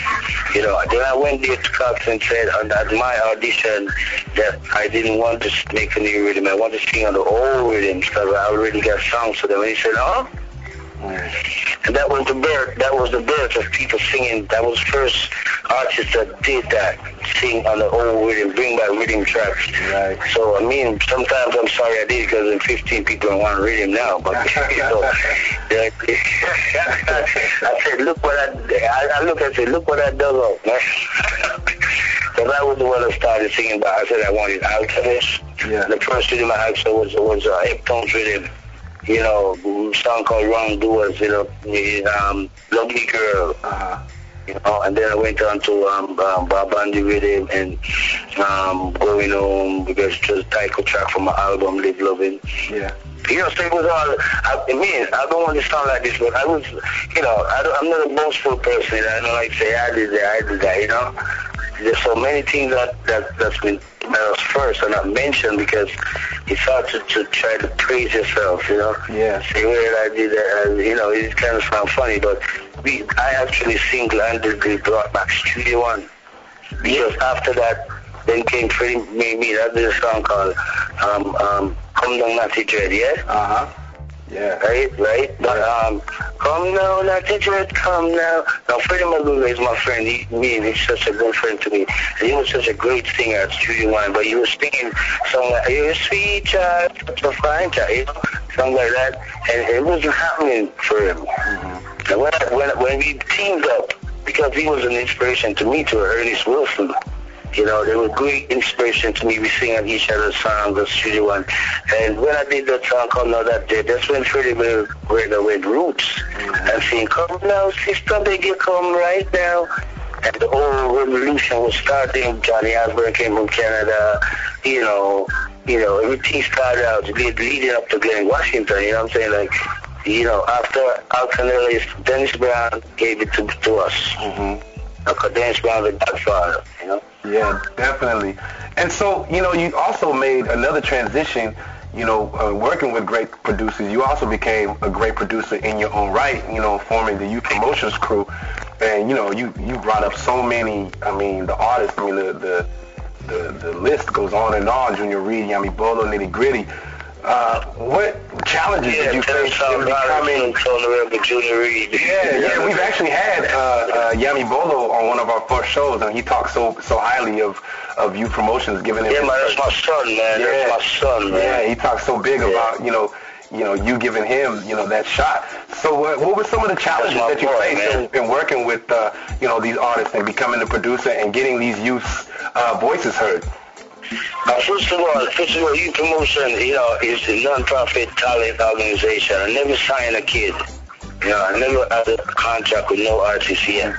you know. Then I went there to Cox and said on at my audition that I didn't want to make a new rhythm. I want to sing on the old rhythms because I already got songs for them. And he said, oh, and that was the birth. That was the birth of people singing. That was first artist that did that, sing on the old rhythm, bring back rhythm tracks. Right. So I mean, sometimes I'm sorry I did because in 15 people don't want rhythm now. But [LAUGHS] you know, [LAUGHS] I said, look what I, I, I look and said, look what I dug up. Because [LAUGHS] I was the one that started singing, but I said I wanted alchemist. Yeah. The first rhythm I asked for was was uh, Heptone's rhythm you know, song called Wrongdoers, you know, um, Lovely Girl. Uh-huh. You know, and then I went on to um, um, Bob Andy Rhythm and um, Going Home because it was a title track from my album, Live Loving. Yeah. You know, so it was all, I, I mean, I don't want to sound like this, but I was, you know, I I'm not a boastful person. I don't like to say, I did that, I did that, you know. There's so many things that, that, that's been that was first and not mentioned because it's hard to, to try to praise yourself, you know. Yeah. Say, well, I did that, and, you know, it kind of sounds funny, but we, I actually single-handedly brought back Studio One because after that, then came Freddie Me Me. That did a song called um, um, Come Down Natty Dread, yeah? Uh-huh. Yeah. Right, right. But um, come now, Natty Dread, come now. Now, Freddie Maguga is my friend. He, me, he's such a good friend to me. And he was such a great singer at Studio One, but he was singing like, you're a sweet child, such a fine child, you know, something like that. And it wasn't happening for him. Mm-hmm. And when, I, when, when we teamed up, because he was an inspiration to me, to Ernest Wilson, you know, they were great inspiration to me. We sing on each other's songs the Studio One. And when I did that song called Now That Day, that's when Freddie McGregor went roots. Mm-hmm. And saying, come now, sister, you come right now. And the whole revolution was starting. Johnny Osbourne came from Canada. You know, you know, everything started out leading up to Glen Washington. You know what I'm saying? Like, you know, after Alton Ellis, Dennis Brown gave it to, to us. Mm-hmm. Dennis Brown the godfather, you know? Yeah, definitely. And so, you know, you also made another transition. you know, uh, working with great producers, you also became a great producer in your own right, you know, forming the Youth Promotions crew. And, you know, you, you brought up so many, I mean, the artists, I mean, the, the, the, the list goes on and on, Junior Reid, Yami Bolo, Nitty Gritty. Uh, what challenges did you face in becoming Junior Reid. yeah, yeah, we've actually had uh, uh, Yami Bolo on one of our first shows, and he talked so so highly of of you promotions, giving him. Yeah, man, that's my son, man. That's my son, man. Yeah, he talked so big about you know you know you giving him you know that shot. So uh, what were some of the challenges that you boy, faced in, in working with uh, you know these artists and becoming a producer and getting these youths' uh, voices heard? Uh, first of all, first of all, youth promotion, you know, is a non-profit talent organization. I never signed a kid. You know, I never had a contract with no artist yet.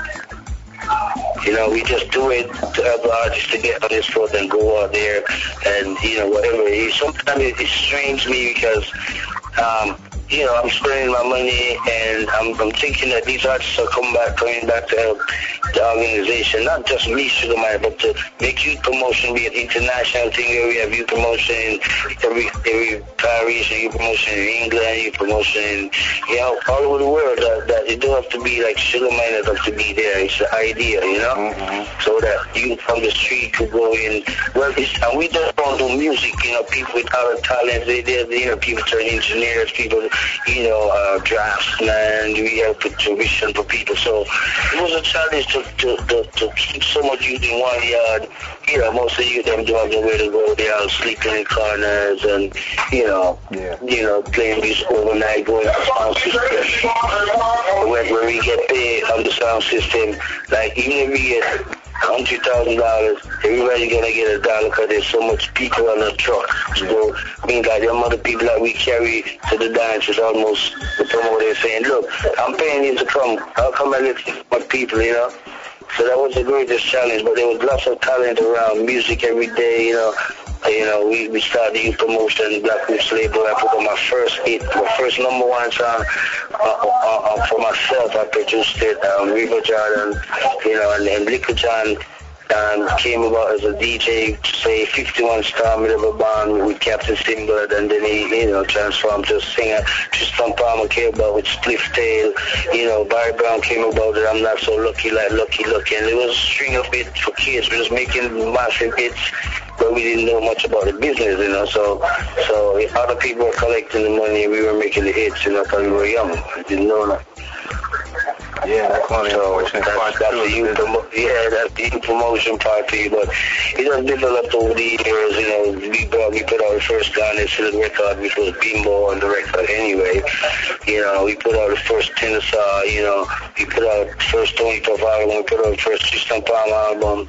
You know, we just do it to help the artists to get on this foot and go out there and, you know, whatever. Sometimes it, it strains me because, um, you know, I'm spending my money and I'm, I'm thinking that these artists are coming back, coming back to help the organization, not just me, Sugar Man, but to make youth promotion be an international thing where we have youth promotion in every, every parish, youth promotion in England, youth promotion in, you know, all over the world. That, that it don't have to be like Sugar Man, it have to be there. It's the idea, you know, mm-hmm. so that you from the street could go in. Well, it's, and we just don't do music, you know, people with other talents, they, they, you know, people turn engineers, people, you know, uh, draftsmen, we help with tuition for people. So it was a challenge to, to, to, to keep so much youth in one yard. You know, most of you them don't have nowhere to go. They are sleeping in corners and, you know, yeah. you know, playing music overnight, going to sound system. When, when we get paid on the sound system, like even if we get hundred thousand dollars, everybody gonna get a dollar because there's so much people on the truck. So meanwhile, them other people that we carry to the dance is almost the promoter saying, look, I'm paying you to come. How come I get my people, you know? So that was the greatest challenge, but there was lots of talent around, music every day, you know. You know, we, we started the youth promotion, Black Roots label. I put on my first hit, my first number one song uh, uh, uh, for myself. I produced it, um, River Jordan, you know, and, and Liquor John um, came about as a DJ, say 51 star middle band with Captain Sinbad, and then he, you know, transformed to a singer. Triston Palmer came about with Spliff Tail. You know, Barry Brown came about that I'm not so lucky like Lucky Lucky. And it was a string of hits for kids. We was making massive hits, but we didn't know much about the business, you know. So, so if other people were collecting the money, we were making the hits, you know, because we were young. We didn't know that. Yeah, that's one of the unfortunate that's, that's the youth promo- yeah, that's the youth promotion part for you, but it has developed over the years, you know, we brought, we put out the first Garnett Silk record, which was Bimbo on the record anyway, you know, we put out the first Tennessee, you know, we put out the first Tony Tuff album, we put out the first Triston Palmer album,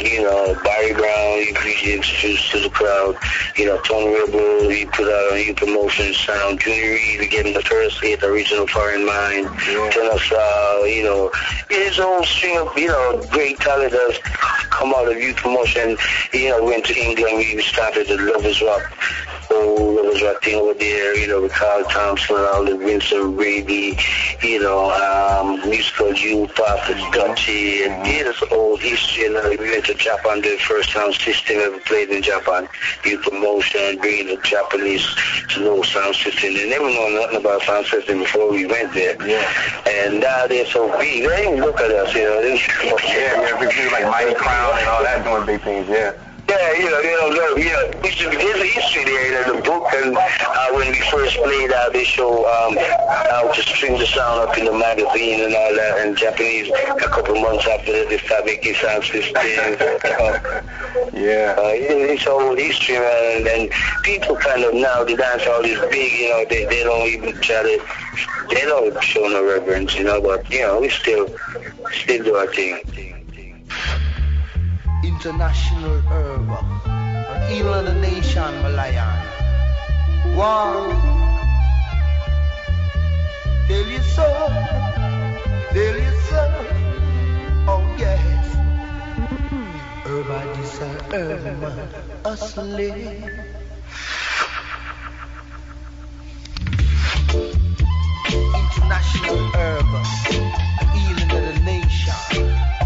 you know, Barry Brown, he, he introduced to the crowd, you know, Tony Rebel, he put out a new promotion sound, Junior Reid, him the first hit, Original Foreign Mind, Tennessee, you know, it's a whole string of, you know, great talent that's come out of youth promotion, you know, went to England, we started the Lovers Rock, whole Lovers Rock thing over there, you know, with Carroll Thompson, all the Vincent Brady, you know, um, musical youth, Prophet Dutchy, and yeah, that's old history, and we went to Japan, the first sound system ever played in Japan, youth promotion, bringing the Japanese to know sound system, they never know nothing about sound system before we went there, yeah. and now they're so big, they didn't look at us, you know, [LAUGHS] Yeah, yeah, people like Mighty Crown and all that doing big things, yeah. Yeah, you know, you know, you know, there's a history there in the book, and uh, when we first played out, they show um, how to string the sound up in the magazine and all that, and Japanese, a couple months after that, they start making sound systems. Yeah. Uh, it's a whole history, man, and, and people kind of now, the dance hall is big, you know, they, they don't even try to, they don't show no reverence, you know, but, you know, we still, still do our thing. International herb. An healer of the nation, Malayan. One. Tell you so. Tell you so. Oh, yes. Herb, I desire herb, man. Hustling. International herb. An healing of the nation.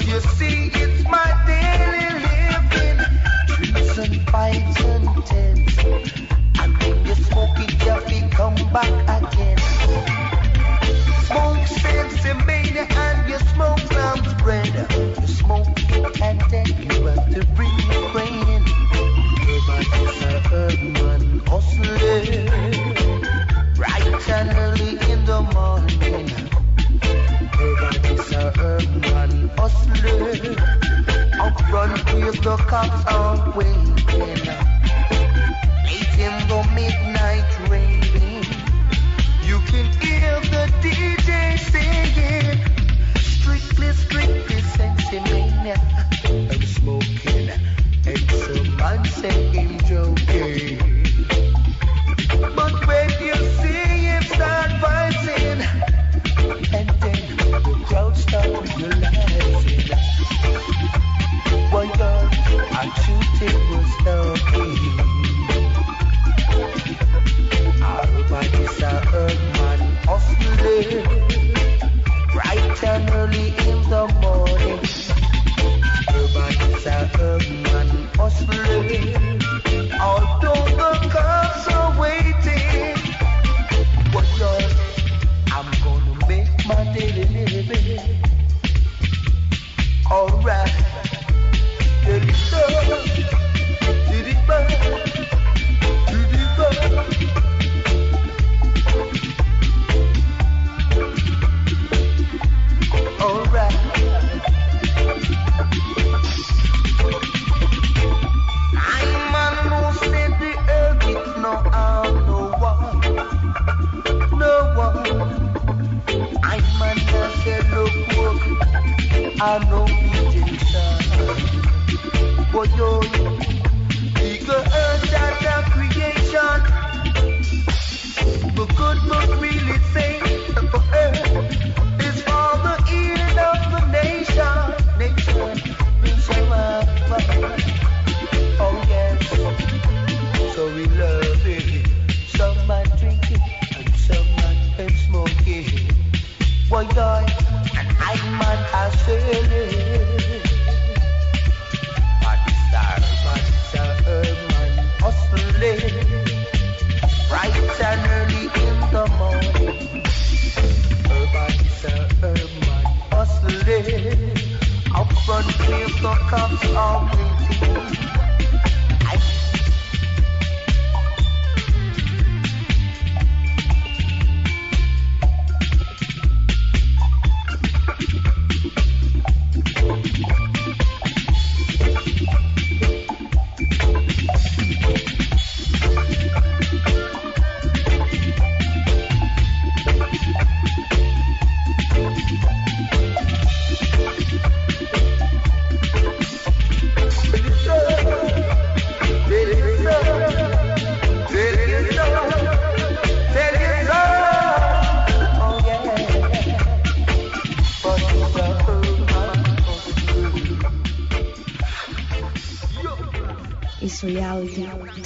You see, it's my daily living. And fives and tens. And you smoke it, you back again. Smoke and you smoke spread. You smoke and then you have to hustler. Right man Up front, case the cops are waiting. Late in the midnight rain. You can hear the DJ singing. Strictly, strictly sexy. I'm smoking. And some man say I'm joking. that you did was. the earth that creation. Good, book real. comes. Brown.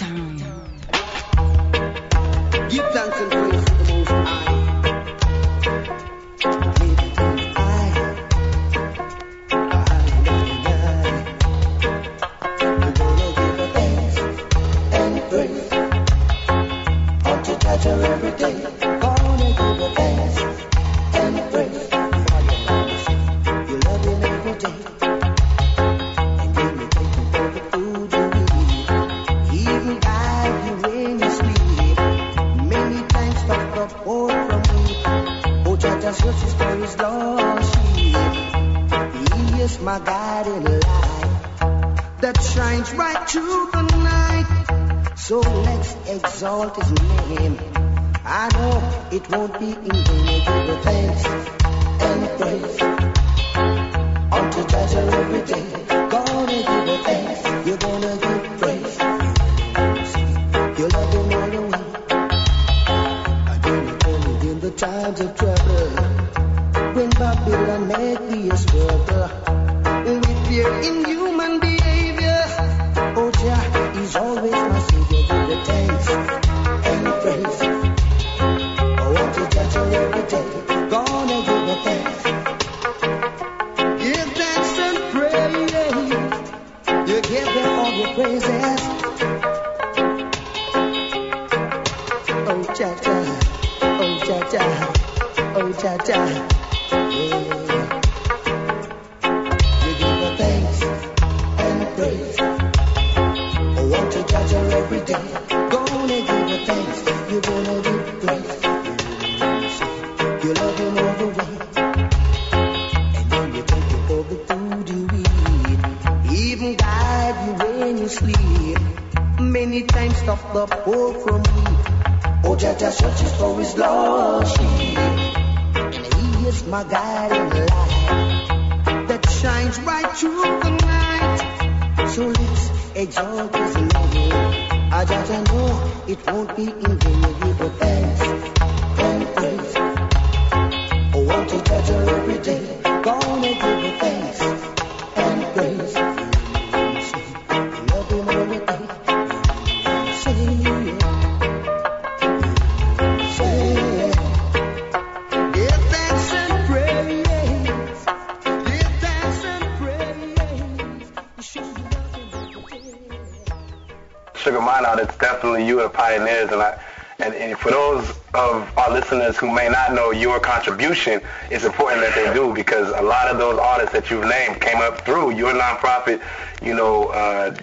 Listeners who may not know your contribution, it's important that they do because a lot of those artists that you've named came up through your nonprofit, you know, uh,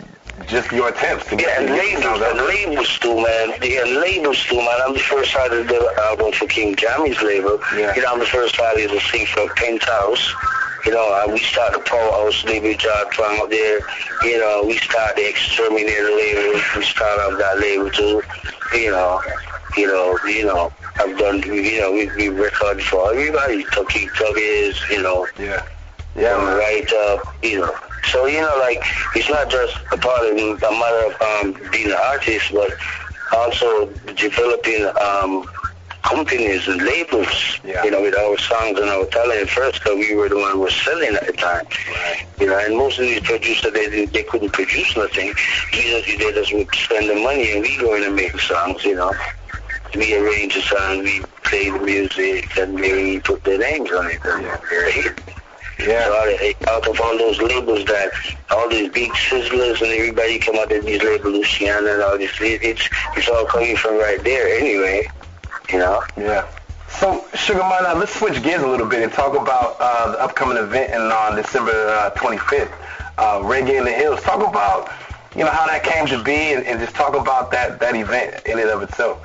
just your attempts to get Yeah, get labels, sounds out and labels too, man. Yeah, labels too, man. I'm the first artist to do an album for King Jammy's label. Yeah. You know, I'm the first artist to sing for Penthouse. You know, uh, we started the Powerhouse label, John Twang up there. You know, we started the Exterminator label. We started off that label too. You know, you know, you know. I've done, you know, we, we recorded for everybody. Tucky Tuggies, you know. Yeah. Yeah, um, right up, you know. So you know, like it's not just a part of a matter of um, being an artist, but also developing um, companies and labels. yeah. You know, with our songs and our talent first, because we were the one who was selling at the time. Right. You know, and most of these producers they didn't- they couldn't produce nothing. We just they just would spend the money, and we going to make songs. You know. We arrange a song, we play the music, and we put their names on it. And they're a hit. Yeah. So out, of all those labels that all these big sizzlers and everybody come out of these labels, Luciano and all this, it's it's all coming from right there anyway. You know. Yeah. So, Sugar now let's switch gears a little bit and talk about uh, the upcoming event in, on December uh, 25th, uh, Reggae in the Hills. Talk about, you know, how that came to be and, and just talk about that, that event in and of itself.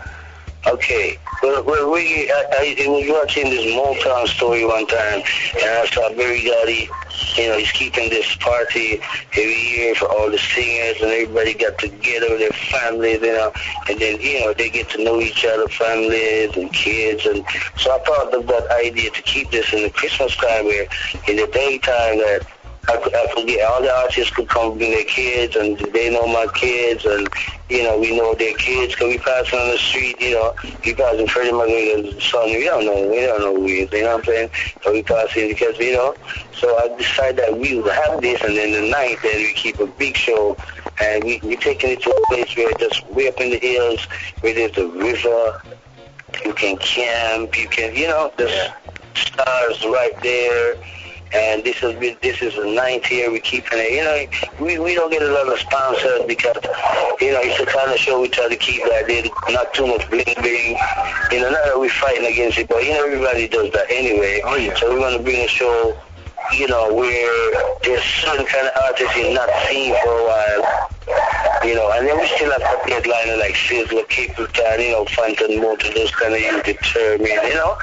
Okay. Well, well we, I, I was watching this Motown story one time, and I saw Berry Gordy, you know, he's keeping this party every year for all the singers, and everybody got together with their families, you know, and then, you know, they get to know each other, families and kids, and so I thought of that idea to keep this in the Christmas time where in the daytime that I I could get all the artists could come bring their kids, and they know my kids, and you know we know their kids. Cause we passing on the street, you know, we passing Freddie McGregor's son. We don't know, we don't know who he is. You know what I'm saying? So we passing because you know. So I decided that we would have this, and then the night then we keep a big show, and we we taking it to a place where just way up in the hills, where there's a river. You can camp, you can, you know, there's stars right there and this is this is the ninth year we keeping it. You know, we we don't get a lot of sponsors because you know it's the kind of show we try to keep that there, not too much bling bling. You know, not that we're fighting against it, but you know everybody does that anyway. Oh yeah. So we're gonna bring a show. You know, where there's certain kind of artists you're not seeing for a while. You know, and then we still have a headliner like Sizzla, Capleton, you know, Phantom Motor, those kind of you determined, uh, you know,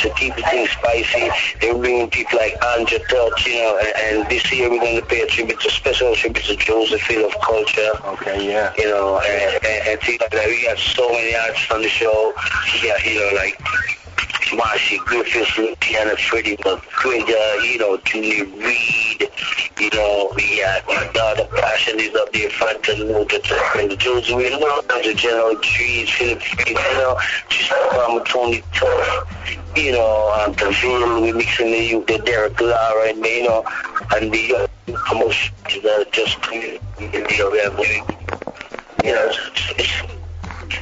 to keep the thing spicy. They're bringing people like Andrew Tosh, you know, and, and this year we're going to pay a tribute, to special tribute to Joseph Hill of Culture. Okay, yeah. You know, and, and, and things like that. We got so many artists on the show. Got, you know, like Marcia Griffiths, Luciano Freddie McGregor, you know, Junior Reid, you know, we got my daughter Passion is up there front motor and the Josie we know the General Trees, Philip Freed, you know, just um, Tony Tuff, you know, um, the Ville, we mixing the youth, the Derrick Lara and you know, and the uh, promotion that just you know, it's, it's,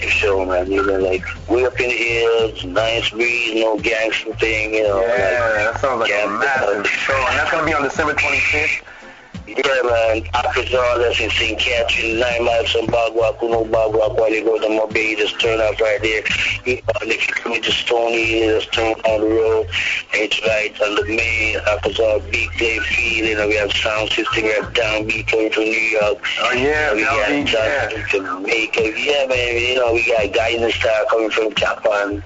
show, man. You know, like we up in the hills, nice breeze, no gangster thing, you know. Yeah, like, that sounds like a massive show. And that's going to be on December 25th. Yeah, man. Arkansas, that's in St. Catherine, nine miles from Bog Walk, Kuno Bagua, while you go to Mobile, just turn off right there. You know, and if you come into Stony, you just turn on the road, and it's right on the main Arkansas Big Day Field, you know, we have sound system, we have downbeat going to New York. Oh, yeah, we got Jamaica. Yeah, man, you know, we got Guidance Star coming from Japan,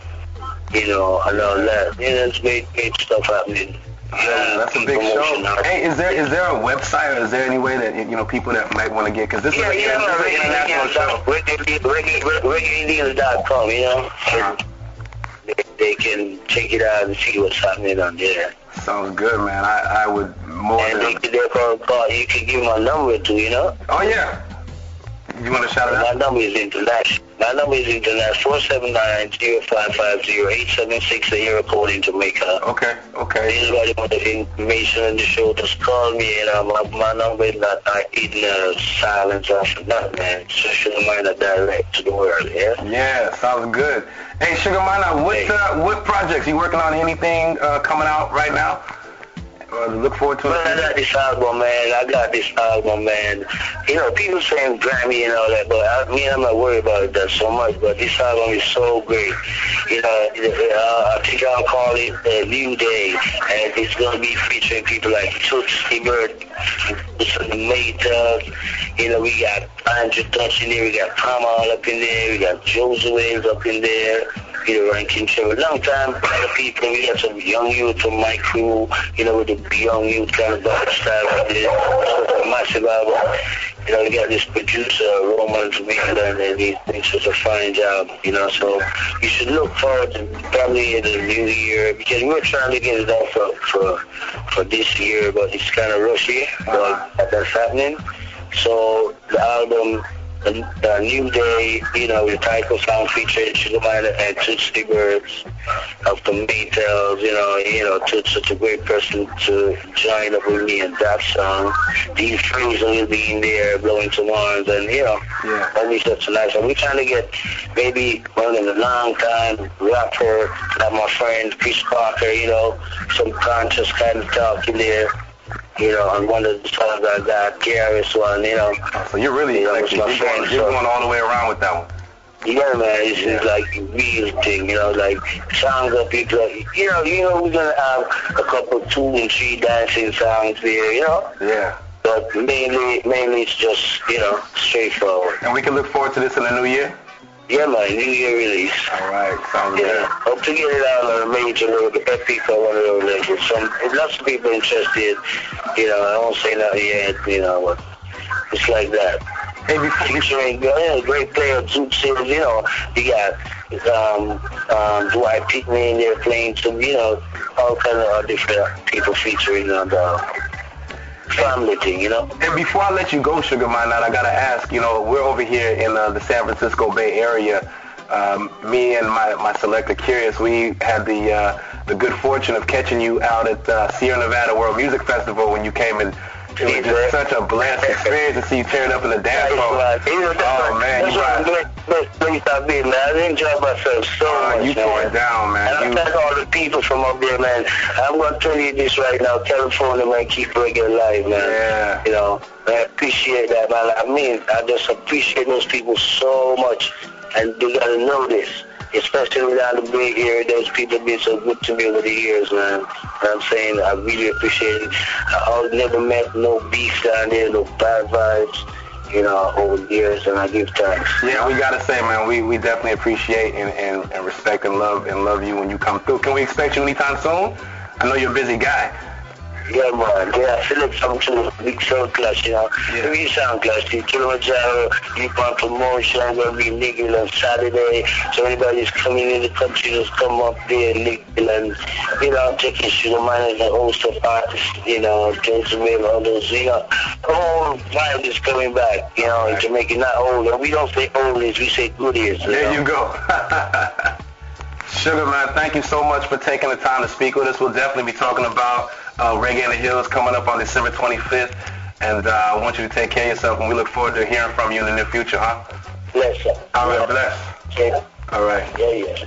you know, and all that. You know, it's great, great stuff happening. Yeah, that's a big show. Hey, is there is there a website or is there any way that you know people that might want to get because this Yeah, is a, yeah, this is international show. ReggaeIndians.com, you know? Uh-huh. They, they can check it out and see what's happening on there. Sounds good, man. I, I would more than And than. they can therefore call, you can give my number too, you know? Oh yeah. You want to shout it My number is international. My number is international. 479-0550-876 a area code in Jamaica. Okay, okay. Anybody want the information on the show, just call me. And uh, my, my number is not uh, in uh, silence after that, man. So mind a direct to the world, yeah? Yeah, sounds good. Hey, Sugar Minott, what uh, what projects you working on? Anything uh, coming out right now? Uh, look forward to Man, I got this album, man. I got this album, man. You know, people saying Grammy and all that, but I mean, I'm not worried about that so much. But this album is so great. You know, uh, I think I'll call it uh, New Day, and it's gonna be featuring people like Toots Hibbert, Maytals. You know, we got Andrew Dutch in there, we got Palma up in there, we got Josue up in there. Peter Rankin Show. A long time, other people, we got some young youth from my crew, you know, with the young youth kind of style this. So massive album. You know, we got this producer, Roman from and he thinks it's a fine job, you know, so you should look forward to probably in the new year, because we're trying to get it done for, for, for this year, but it's kind of rushy, but that's happening. So the album the, uh, the New Day, you know, the title song featuring Sugar Minott and Tootsie Birds of the Maytals, you know, you know, Toots such a great person to join up with me in that song. Dean Fraser will be in there blowing some horns and, you know, yeah. be such a nice one. We're trying to get maybe one in a long time rapper, like my friend Chris Parker, you know, some conscious kind of talk in there. You know, and one of the songs I got, KRS One, you know. So you're really you know, like, you're, friend, going, you're so- going all the way around with that one. yeah, man, it's just like real thing, you know, like songs that people, you know, you know, we're gonna have a couple, two and three dancing songs there, you know. Yeah. But mainly, mainly it's just, you know, straightforward. And we can look forward to this in the new year. Yeah, man, New Year release. All right, sounds Yeah, hope to get it out on a major level, epic or one of those labels. Some, lots of people interested, you know, I won't say nothing yet, you know, but it's like that. Before featuring yeah, great player Duke Sims, you know, you got um, um, Dwight Pinkney in there playing some, you know, all kind of different people featuring on the family thing, you know. And before I let you go, Sugar Minott, I gotta ask. You know, we're over here in uh, the San Francisco Bay Area. Um, me and my, my selector Kurious, we had the uh, the good fortune of catching you out at uh, Sierra Nevada World Music Festival when you came and it was just such a blessed [LAUGHS] experience to see you tearing up in the dance floor. Oh man, you brought best place I've been, man. I enjoyed myself so much, Oh, you it down, man. And I thank all the people from up there, man. I'm gonna tell you this right now. California, man, keep reggae alive, man. Yeah. You know, I appreciate that, man. I mean, I just appreciate those people so much, and they gotta know this. Especially down the Bay Area, those people have been so good to me over the years, man. And I'm saying I really appreciate it. I I never met no beef down there, no bad vibes, you know, over the years, and I give thanks. Yeah, we gotta say, man, we, we definitely appreciate and, and, and respect and love and love you when you come through. Can we expect you anytime soon? I know you're a busy guy. Yeah, man. Yeah, I feel like some to big sound clash, you know. Yeah. Big sound clash. The Kilimanjaro, Deep on Promotion, gonna be Negril on Saturday. So anybody's coming in the country, just come up there, Negril, and, you know, I'm taking Sugar Man as a host of artists, you know, Joseph Mill, all those, you know, the whole vibe is coming back, you know, in Jamaica, not old. And we don't say old is, we say good is. You There know? you go. [LAUGHS] Sugar Man, thank you so much for taking the time to speak with us. We'll definitely be talking about uh, Reggae in the Hills coming up on December 25th. And uh, I want you to take care of yourself, and we look forward to hearing from you in the near future, huh? Bless you. All right, bless. Yeah. All right. Yeah, yeah.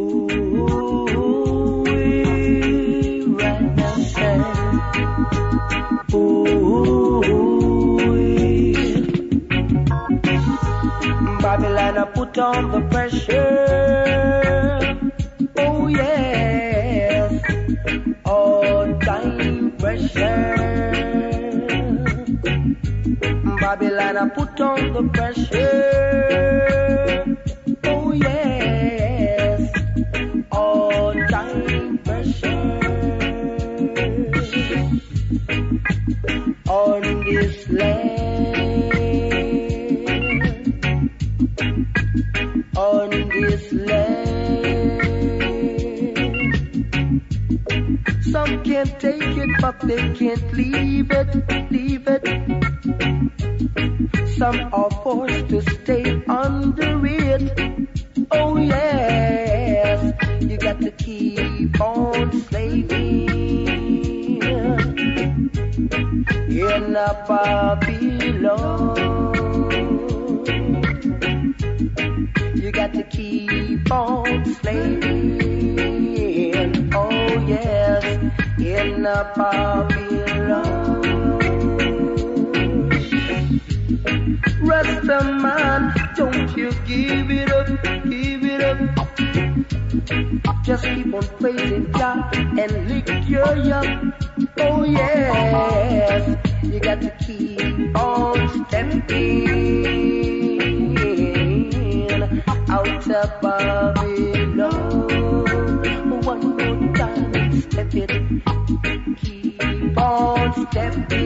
Ooh, right now. Babylon, I put on the pressure. Oh, yes. All time pressure. Babylon, I put on the pressure. Oh, yes. All time pressure. On this land. On this land. Some can't take it, but they can't leave it, leave it. Some are forced to stay under it. Oh yes, you got to keep on slaving in a Babylon. You got to keep on slaving. In a Babylon. Rasta man, don't you give it up, give it up. Just keep on and lick your. Oh yes, you got to keep on stepping out of Babylon. On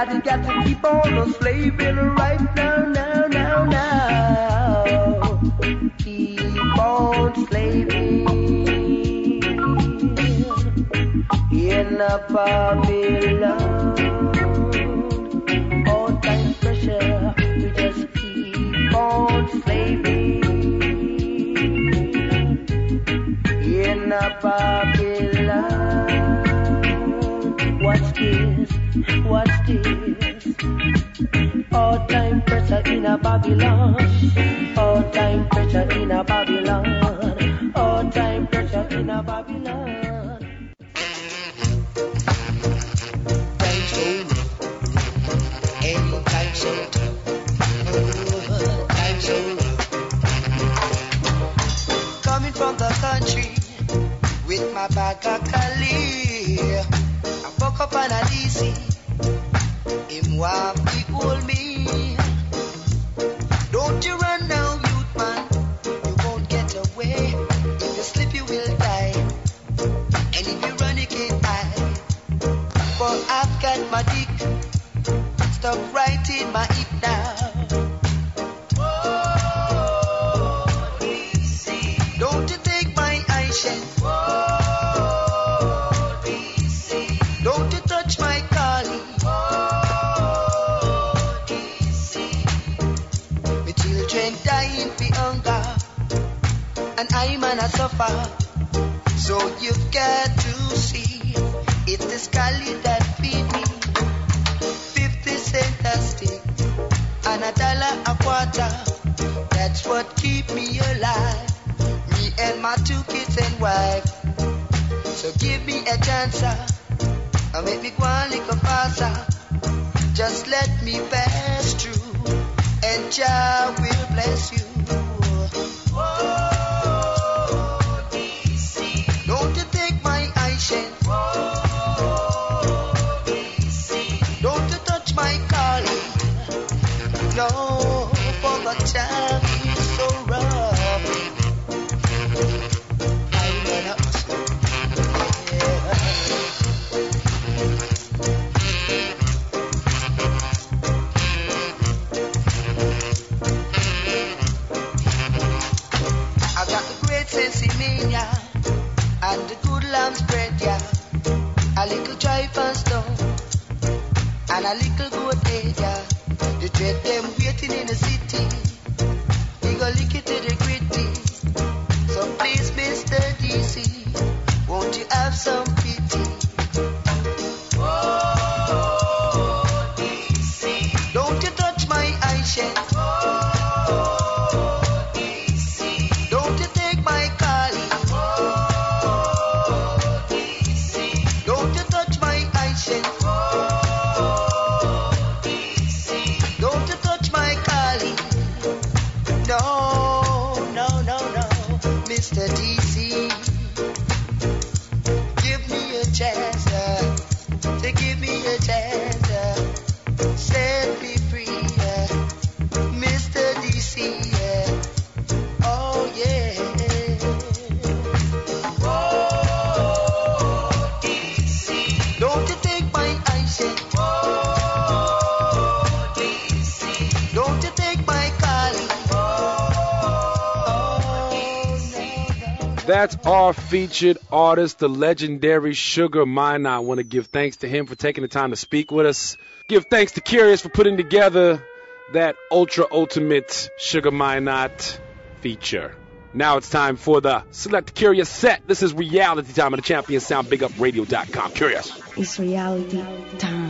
Everybody got to keep on a slaving right now, now, now, now. Keep on slaving in a Babylon. Babylon. All time pressure in a Babylon. All time pressure in a Babylon. Time zone. Time. Oh, time. Coming from the country with my bag of Cali. I woke up on a DC. Him want to hold me. Stuck right in my hip now. Oh, Don't you take my eyeshade. Oh, Don't you touch my collie. Oh, my children dying for hunger, and I'm gonna suffer. So you've got a. That's what keep me alive. Me and my two kids and wife. So give me a chance, and make me go a little faster. Just let me pass through, and Jah will bless you. That's our featured artist, the legendary Sugar Minott. I want to give thanks to him for taking the time to speak with us. Give thanks to Kurious for putting together that ultra ultimate Sugar Minott feature. Now it's time for the Select Kurious set. This is reality time on the champion sound. BigUpRadio.com. Kurious. It's reality time.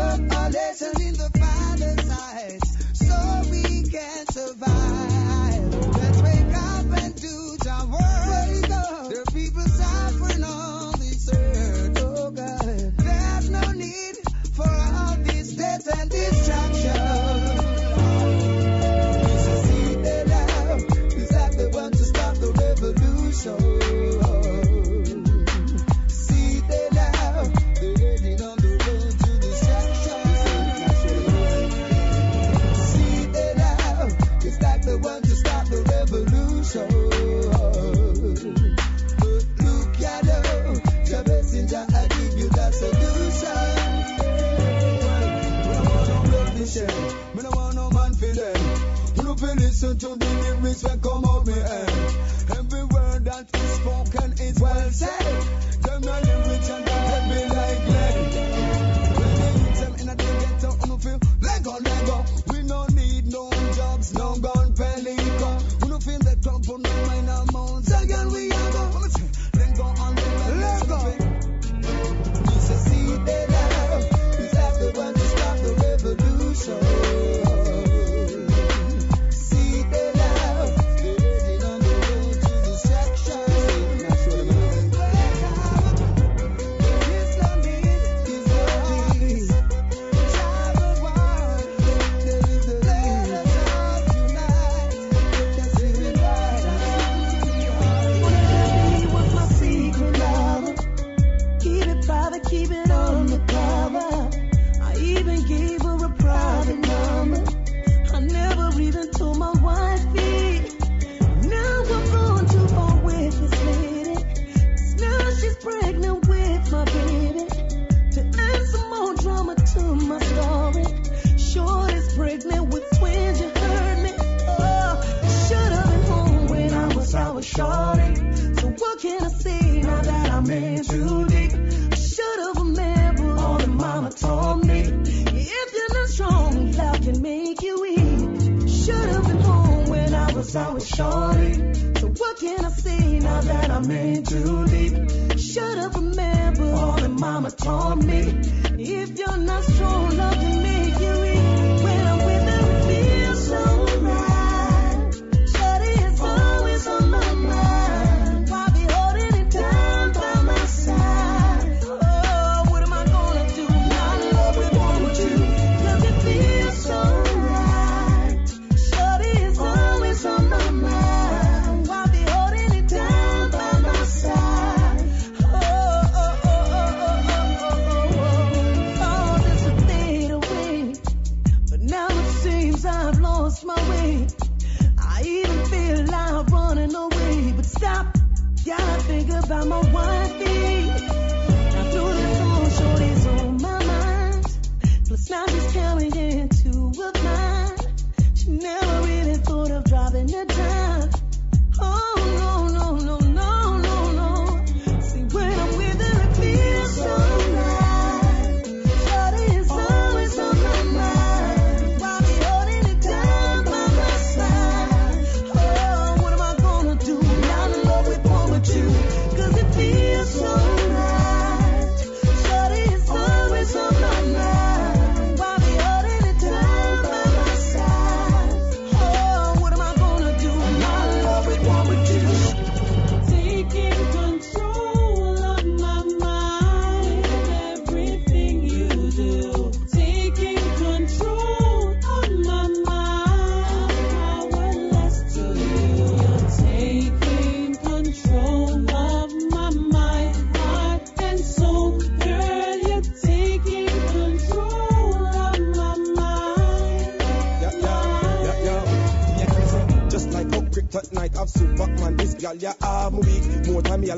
but are less in the violent sides, so we can survive. feel listen to the lyrics that come out me head. Every word that is spoken is well said.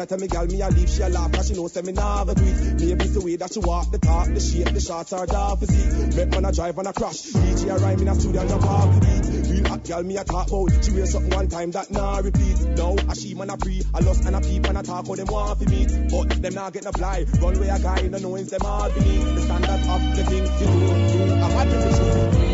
Me a tell me gal me a leave she a laugh 'cause she know say me never do it. Maybe it's the way that she walk, the talk, the shape, the shots are da physique. Make man a drive and a crash. DJ a rhyme in a studio and a walk the beat. Real hot gal me a talk about. She wear something one time that nah repeat. Now a she man a pre, a lust and a peep and a talk how them want to meet. But them not get no fly. Run where a guy no knowing them all beneath. The standard of the thing you do. You a hot to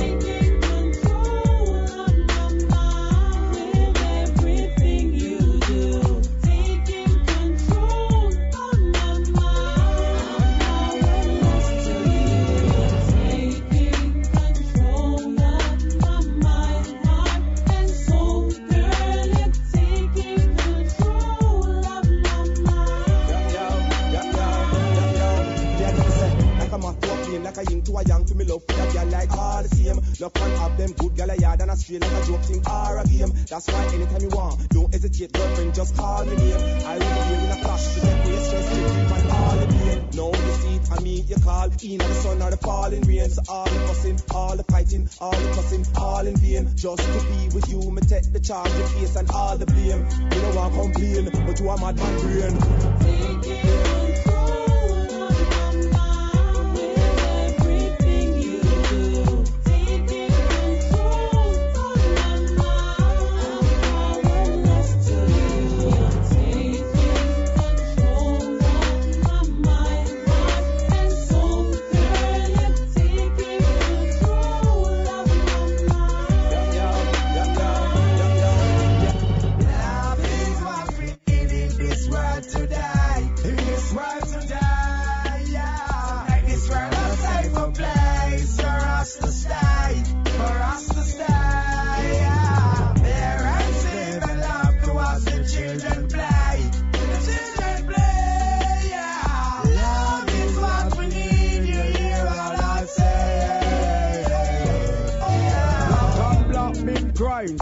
mad man brain.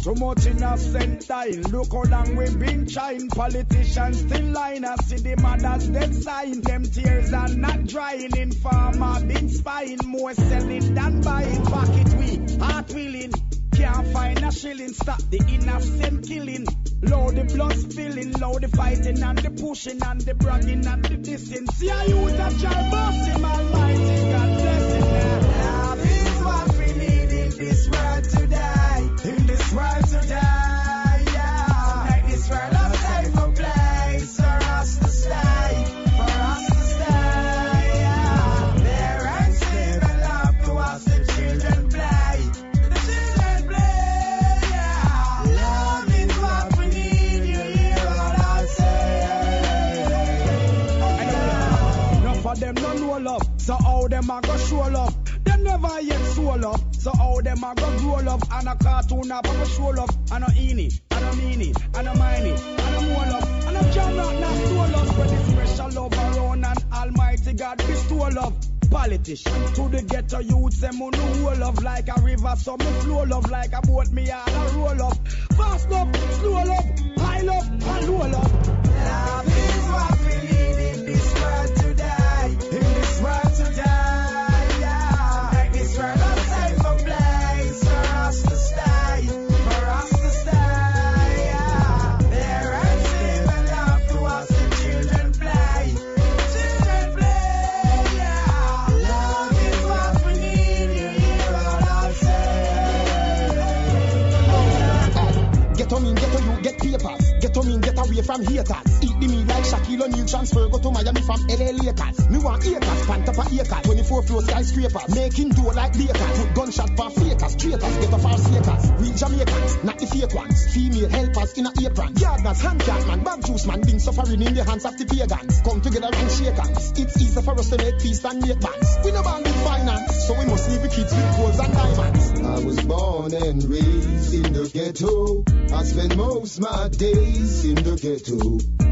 Too much innocent dying. Look how long we've been trying. Politicians still lying. I see the mothers dead sign. Them tears are not drying. Informer been spying. More selling than buying. Pocket we, heart willing. Can't find a shilling. Stop the innocent killing. Low the blood spilling. Low the fighting and the pushing and the bragging and the dissing. See how you that try boss him almighty. God yet show love, so how them a go grow love? And a cartoon a go show love, and a eeny, and a meanie, and a miney, and a more love, and a jam not not store love. When the special love around and Almighty God bestow love. Politician to the ghetto youths, them who know whole love like a river, so me flow love like a boat, me all a roll up. Fast love, slow love, high love, and low love. Love is what we from haters. Eat the meat like Shaquille O'Neal transfer go to Miami from LA Lakers. Me want acres, pan top of acres, 24 floor skyscrapers. Making dough like bakers, put gunshot for fakers, traitors, get off our sakers. Real Jamaicans, not the fake ones. Female helpers in a apron. Gardeners, hand cat man, bag juice man, being suffering in the hands of the pagans. Come together and shake hands. It's easy for us to make peace and make bands. We no band with finance, so we must leave the kids with golds and diamonds. I was born and raised in the ghetto. I spend most my days in the ghetto.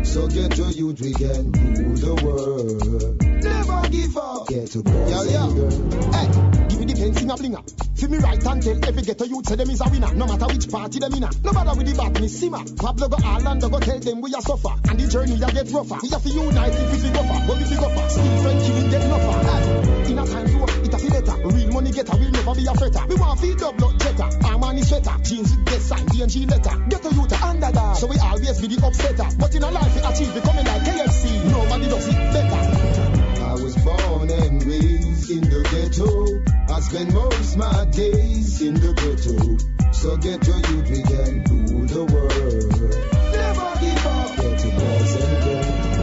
So ghetto youth we can rule the world. Never give up. Ghetto boys and yo. girls. Hey, give me the pen, sing a blinger. See me right and tell every ghetto youth say them is a winner. No matter which party them in a. No matter with the badness, simmer. Pablo go Orlando go tell them we a suffer. And the journey a get rougher. We have to unite if we go far. But if we go far, still friend killing get far. Hey, in a time to work, it a better. Real money getter will never be a fretter. We want feed double up checker. Armani sweater. Jeans with get sign, D&G letter. Ghetto youth a underdog. So we always be the upsetter. But in a life we achieve, we coming like KFC. Nobody does it better. I was born and raised in the ghetto. I spend most my days in the ghetto. So ghetto youth we can rule the world. Never give up. Ghetto boys and girls.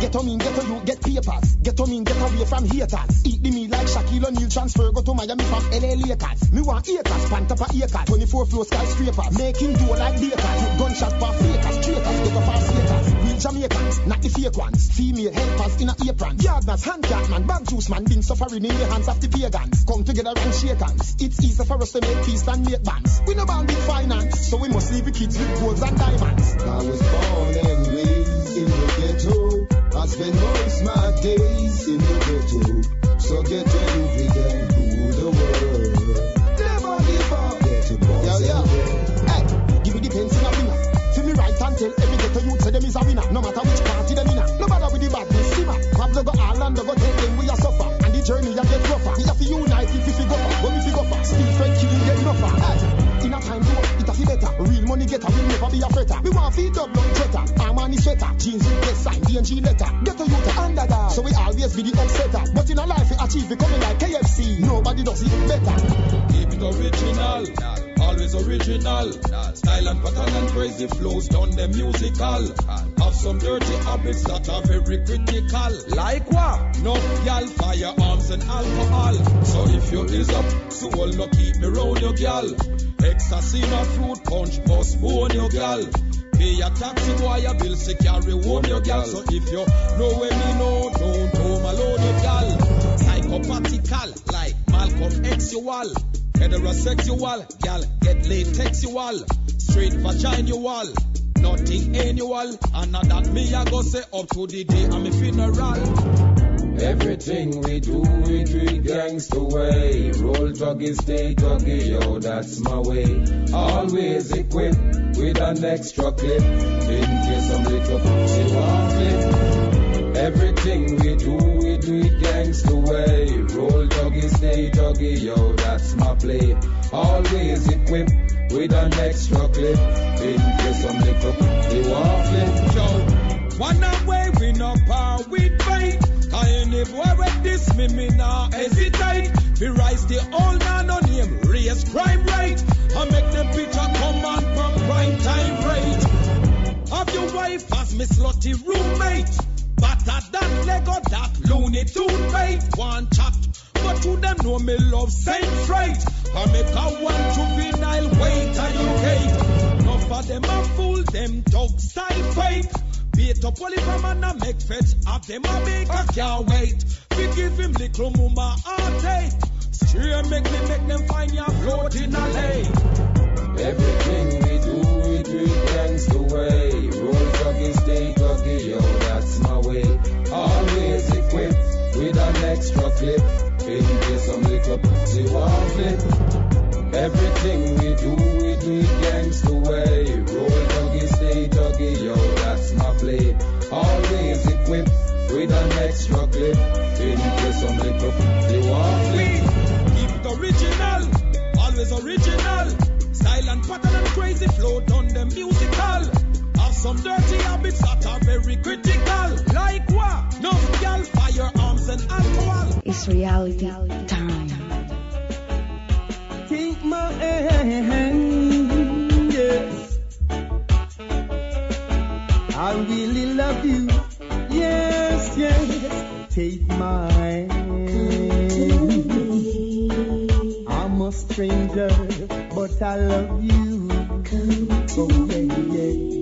Get on mean, get on you, get papers. Get on mean, get away from haters. Eat the meal like Shaquille O'Neal transfer, go to Miami from LA Lakers. Me want acres, pan top of acres, 24 floor skyscrapers. Making dough like bakers, with gunshot for fakers, traitors, get off our sakers. Real Jamaicans, not the fake ones. Female helpers in a apron. Gardeners, hand cat man, bag juice man, been suffering in the hands of the pagans. Come together and shake hands. It's easy for us to make peace and make bands. We no band with finance, so we must leave the kids with golds and diamonds. I was born and raised in the ghetto. I spend most my days in the ghetto. So youth we can rule the world. Never give up. Ghetto boys and girls. Hey, give me the pen, sing a blinger. Feel me right and tell every ghetto youth say them is a winner. No matter which party them in. No matter with the badness, simmer. Pablo go Orlando go tell them we a suffer. And the journey a get rougher. We have to unite if we go far. When we go far, still friend killing get no far. Hey, better. Real money getter will never be a fretter. We want feed double up checker. Armani sweater, jeans with get sign, D&G letter. Ghetto youth underdog. So we always be the upsetter. But in a life we achieve, we coming like KFC. Nobody does it better. Keep it original, always original. Style and pattern and crazy flows done them musical. Have some dirty habits that are very critical. Like what? No gal, firearms and alcohol. So if you is up, so will no keep me round your gal. Ecstasy, not fruit punch, bust bone your gal. Pay a taxi boy a bill, say carry home your gal. So if you know where me know, don't home alone your gal. Psychopathical, like Malcolm X-ual. Heterosexual, gal, get laid textual. Straight vaginal, wall nothing annual. And now that me I go say up to the day of me funeral. Everything we do, we treat gangsta way. Roll druggy, stay druggy, yo, that's my way. Always equipped with an extra clip in case some little pussy want flip. Everything we do, we do it gangsta way. Roll druggy, stay druggy, yo, that's my play. Always equipped with an extra clip in case some little pussy want flip. Yo, one away we no power fight. I any boy with this me, me nah hesitate. We rise the old man on him, raise crime rate. I make the picture come on from prime time rate. Of your wife as me slutty roommate. But at that Lego, that loony rate. One chat, but to them know me love same freight. I make a one juvenile wait and you gate. Enough of them a fool, them dog style fake. Beat up all if a man a make fetch Have them a make a can't wait We give him little mama heartache Straight make me make them find ya float in a lane Everything we do, we do it gangsta way. Roll druggy, stay druggy, yo, that's my way. Always equipped with an extra clip in case some little pussy want flip. Everything we do, we do it gangsta way. Roll druggy, stay druggy, yo, that's my play. Always equipped with an extra clip in case some little pussy want flip. Keep it original Always original Style and pattern and crazy flow done them musical Have some dirty habits that are very critical Like what? No gal, firearms and alcohol It's reality time. My hand, yes. love you. Yes, yes. Take my hand. I'm a stranger, but I love you. Oh, yeah, yeah.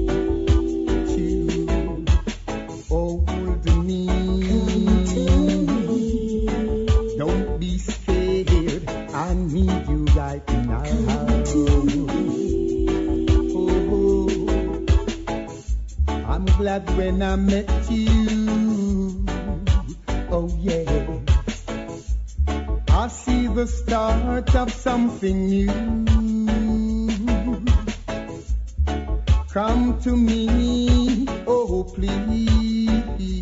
Glad when I met you. Oh, yeah. I see the start of something new. Come to me, oh please.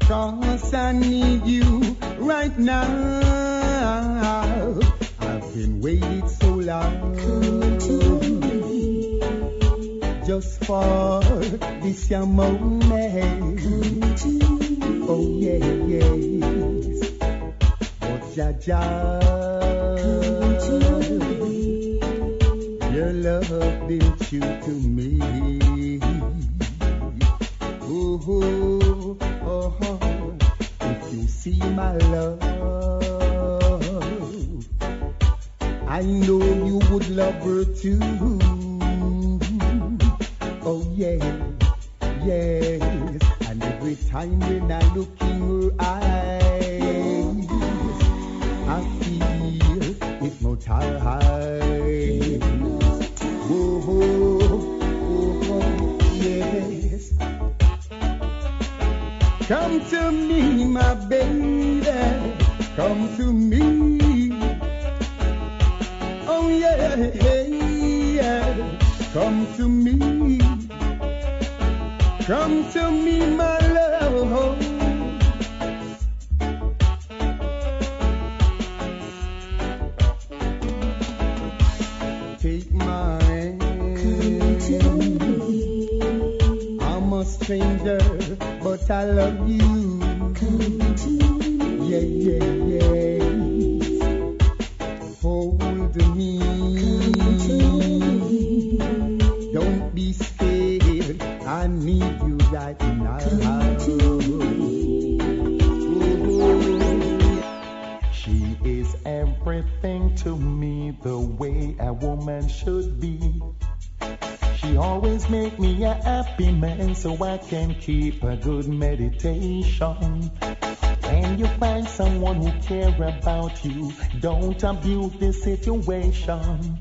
Cause I need you right now. I've been waiting so long. Just for this your moment. Oh yeah, yes. Oh Jaja. Your love been true to me. Oh, oh, oh, oh. If you see my love, I know you would love her too. Oh yeah, yes. And every time when I look in her eyes, I feel hypnotized. Oh, oh, oh, oh, yes. Come to me, my baby. Come to me. Oh, yeah, yeah. Come to me. Come to me, my love. Take my hand. I'm a stranger, but I love you. The way a woman should be. She always make me a happy man so I can keep a good meditation. When you find someone who care about you, don't abuse the situation.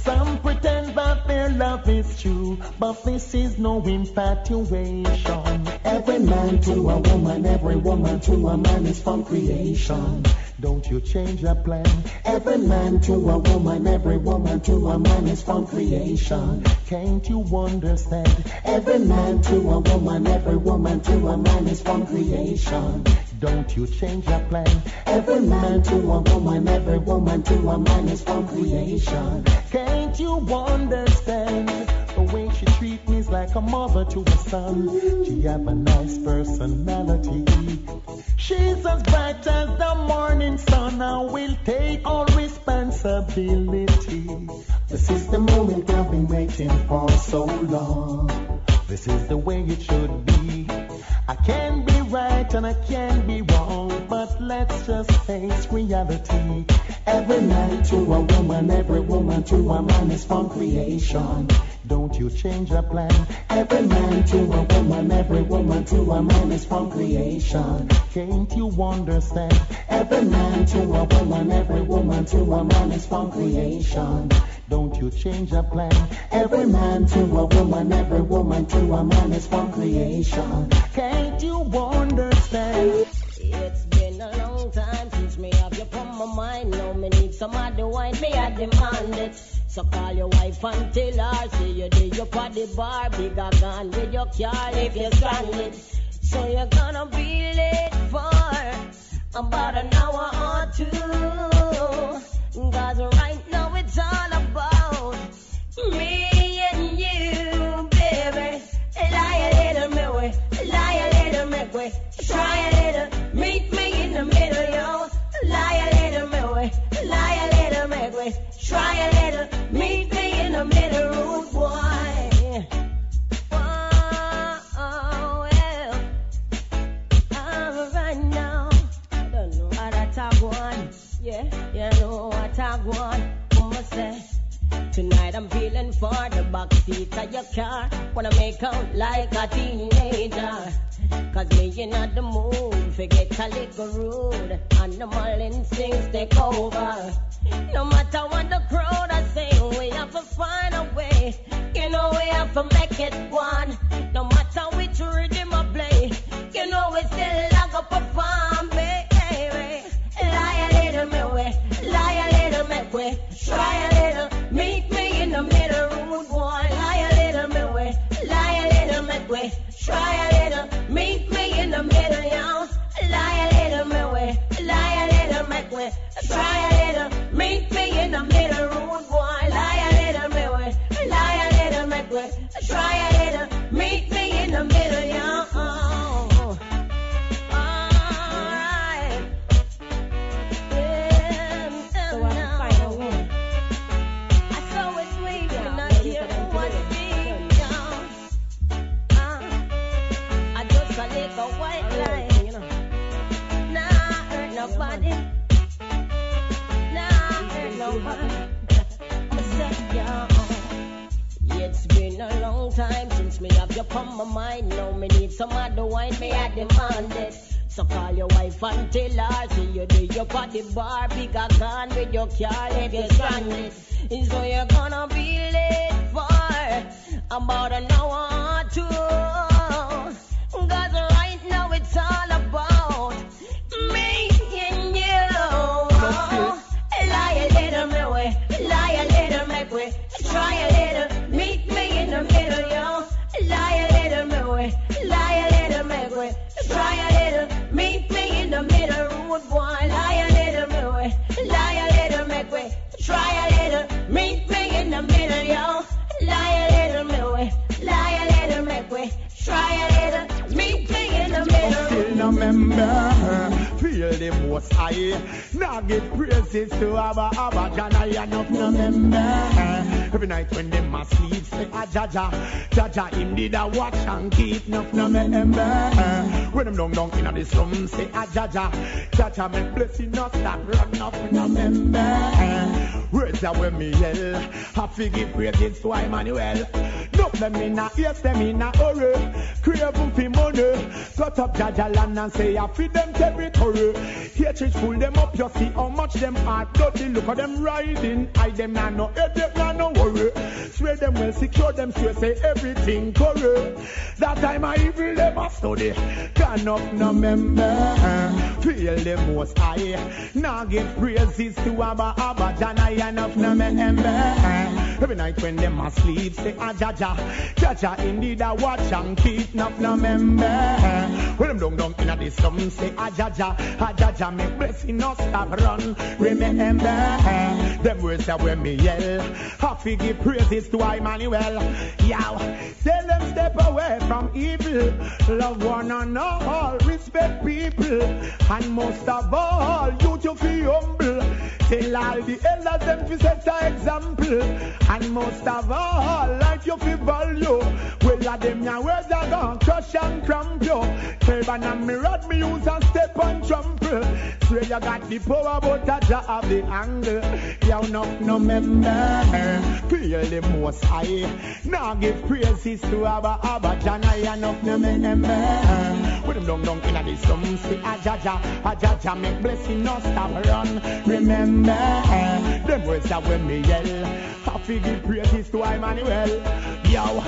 Some pretend that their love is true, but this is no infatuation. Every man to a woman, every woman to a man is from creation. Don't you change your plan. Every man to a woman, every woman to a man is from creation. Can't you understand? Every man to a woman, every woman to a man is from creation. Don't you change your plan. Every man to a woman, every woman to a man is from creation. Can't you understand? Way she treats me is like a mother to a son. She have a nice personality. She's as bright as the morning sun. I will take all responsibility. This is the moment I've been waiting for so long. This is the way it should be. I can be right and I can be wrong, but let's just face reality. Every man to a woman, every woman to a man is from creation. Don't you change your plan. Every man to a woman, every woman to a man is from creation. Can't you understand? Every man to a woman, every woman to a man is from creation. Don't you change your plan. Every man to a woman, every woman to a man is from creation. Can't you understand? It's been a long time since me have you on my mind. Now me need somebody wine, me I demand it. So call your wife and tell her, say you did your party bar, bigger gun with your car if you're stranded. So you're gonna be late for about an hour or two. Cause right now it's all about me and you, baby. Lie a little, me way, lie a little, make way. Try a little, meet me in the middle, yo. Lie a little, me way, lie a little, make way. Try a little, I'm feeling for the back seat of your car. Wanna make out like a teenager. Cause me in the mood, forget a little rude. Animal instincts take over. No matter what the crowd are saying, we have to find a way. You know we have to make it one. No matter which rhythm I play, you know we still like a perform, come my mind. Now me need some other wine, me I demand it. So call your wife and tell her, see you do your party bar, pick a gun with your car, leave you stranded. So you're gonna be late for about an hour or two. Cause right now it's all about me and you. Lie a little me way, lie a little me way, try a little, try a little, meet me in the middle. Still no member, feel the most high. Now give praises to Abba Abba Jana, enough no member. Every night when them a sleep, say ah, a Jaja, Jaja him did a watch and keep enough no member. When them down down inna the slum, say ah, a Jaja, Jaja make blessing not stop run off no member. Words are when me yell, to give praises to Emmanuel. No them in a yes, them in a hurry. Crave for money, cut up Jaja land and say I feed them territory. Here church pull them up, you see how much them hard dirty. Look at them riding, I them nah no headache, nah no worry. Swear them well, secure them, swear say everything correct. That time I even them a study, can up no member. Feel the most high, now give praises to Abba Abba Jana, enough no member. Every night when them a sleep, say ah Jaja, Jaja indeed I watch and keep enough no member. When them down down inna the slum, say ah Jaja, ah Jaja make blessing no stop run. Remember, them words are when me yell. Happy give praises to Emmanuel. Yow, tell them step away from evil. Love one all, respect people, and most of all, you to be humble. Tell all the elders them to set an example, and most of all, like you feel value. Well, a them ya words are gone crush and crumple. Tell ban and me rod me use and step and trample. Swear you got the power, but a ja have the angle. You no no member, feel the most high. Now give praises to Abba Abba Jana, you no no member. With them down down inna the slum, say a Jaja, a Jaja make blessing no stop run. Remember, them words are when me yell. Happy give praises to Emmanuel. Yo,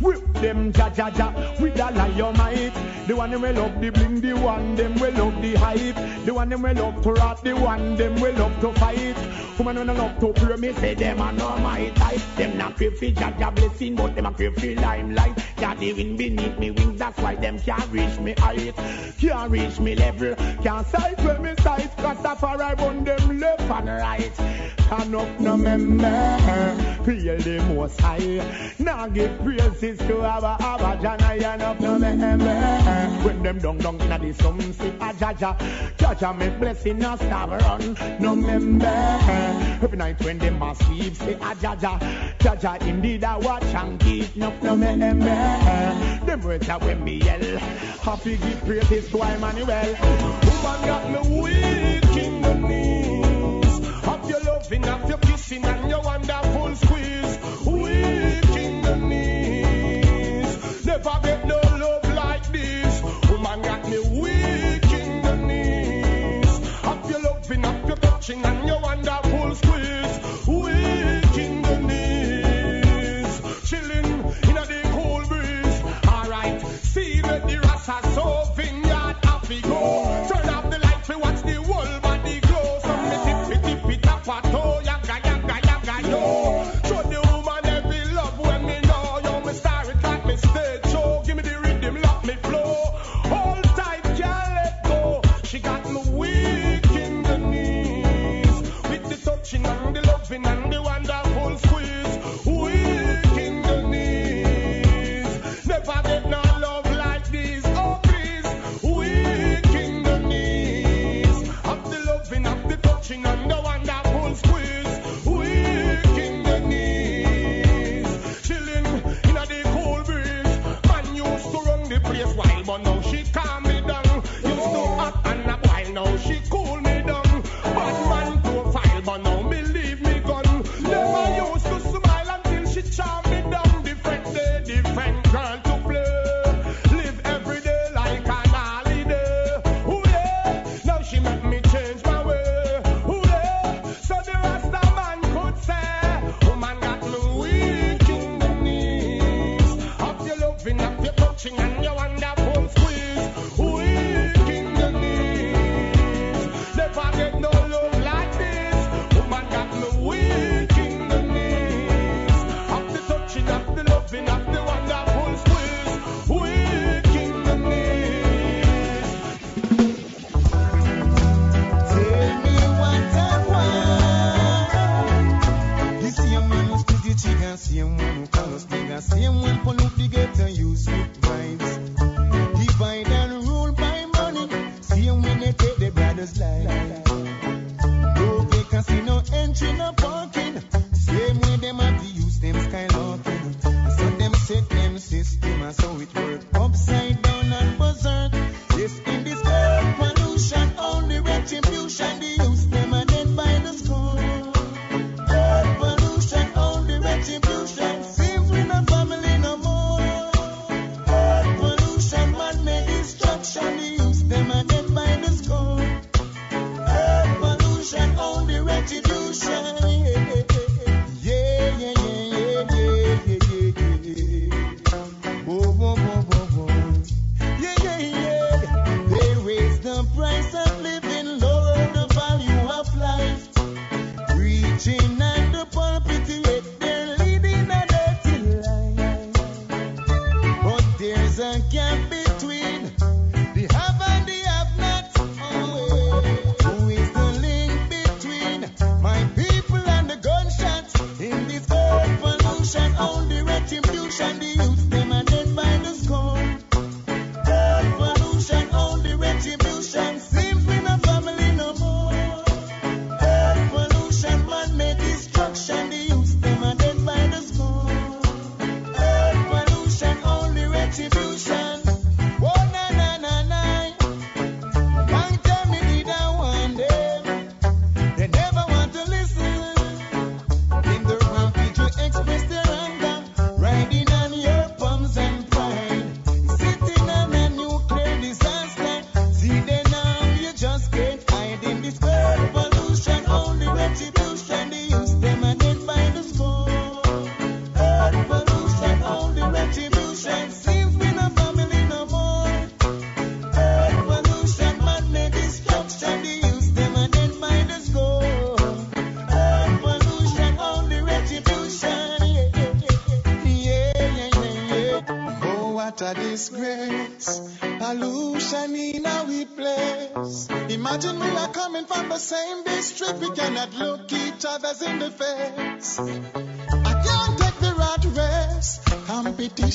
whip them ja ja ja with a lion might. The one them will love the bling, the one them will love the hype. The one them will love to rot, the one them will love to fight. Woman when I love to pray, me say them are not my type. Them not crave for ja ja blessing, but them a crave for limelight. Ja the wind beneath me wings, that's why them can't reach me height. Can't reach me level, can't sight where me sight. Cause I run them left and right. Can up no member, feel the most high. Now give praises to Abba Abba Jana, no member. When them down down inna the slum, say a Jaja, Jaja make blessing no stop run, no member. Every night when them a sleep, say a Jaja, Jaja indeed I watch and keep no member. Them words are when me yell, happy give praises to Emmanuel. Woman got me weak in the knee. Action and your wonderful squeeze. Weak in the knees. Never get no love like this. Woman got me weak in the knees. Up your loving, up your touching and your wonderful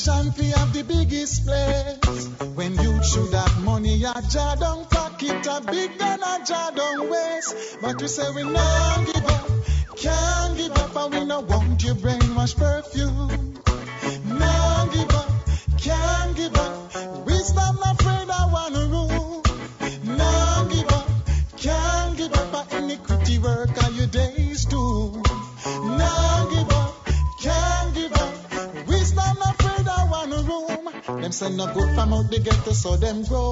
ambition fi have the biggest place. When you should have money, a jar don't pocket, a big gun, a jar don't waste. But we say we no give up, can't give up, and we no want your brainwash perfume. so them grow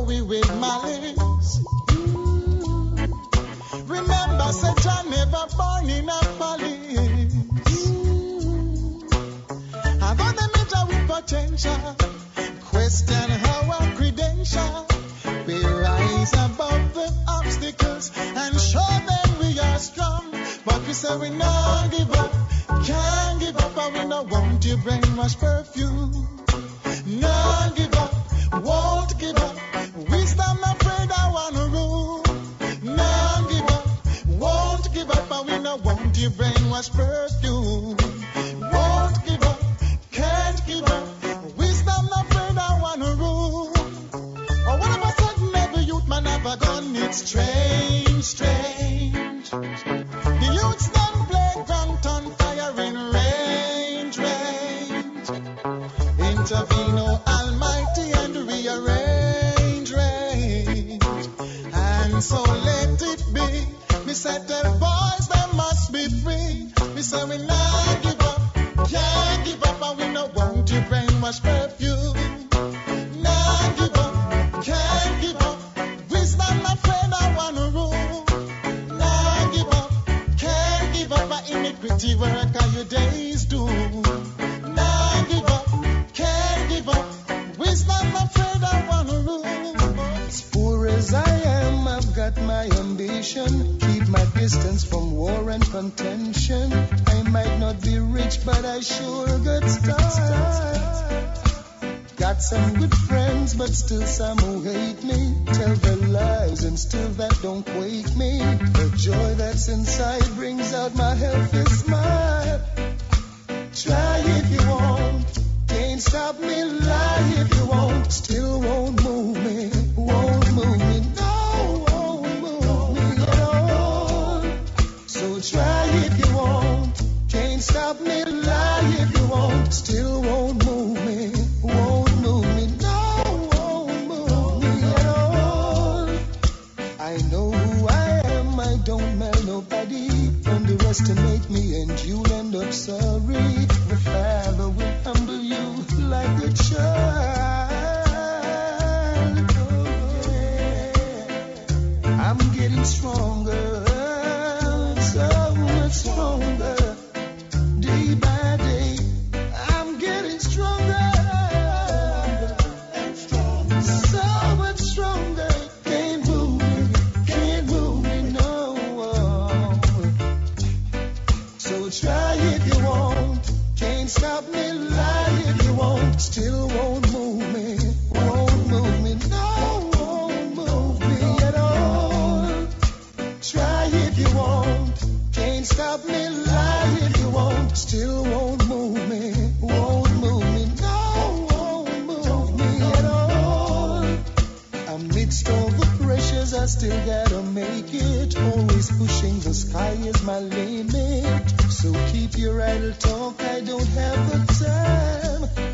still gotta make it. Always pushing the sky is my limit. So keep your idle talk, I don't have the time.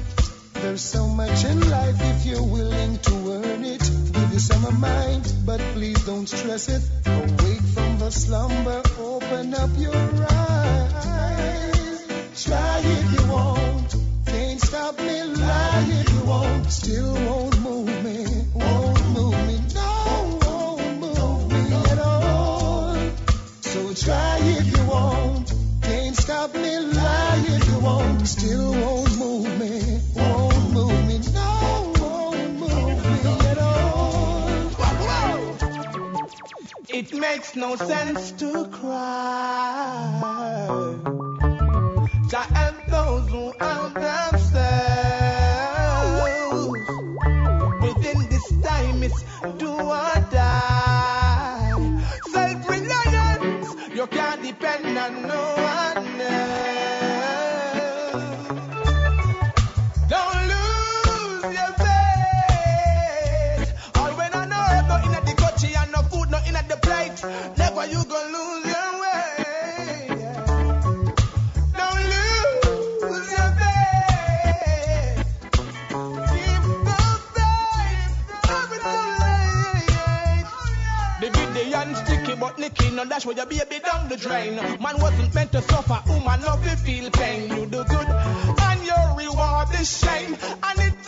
There's so much in life if you're willing to earn it. Give you some of mine, but please don't stress it. Awake from the slumber, open up your eyes. Try if you want, can't stop me, lie if you want, still won't. still won't move me, won't move me, no, won't move me at all. It makes no sense to cry. and where your baby down the drain. Man wasn't meant to suffer, woman love to feel pain. You do good, and your reward is shame, and it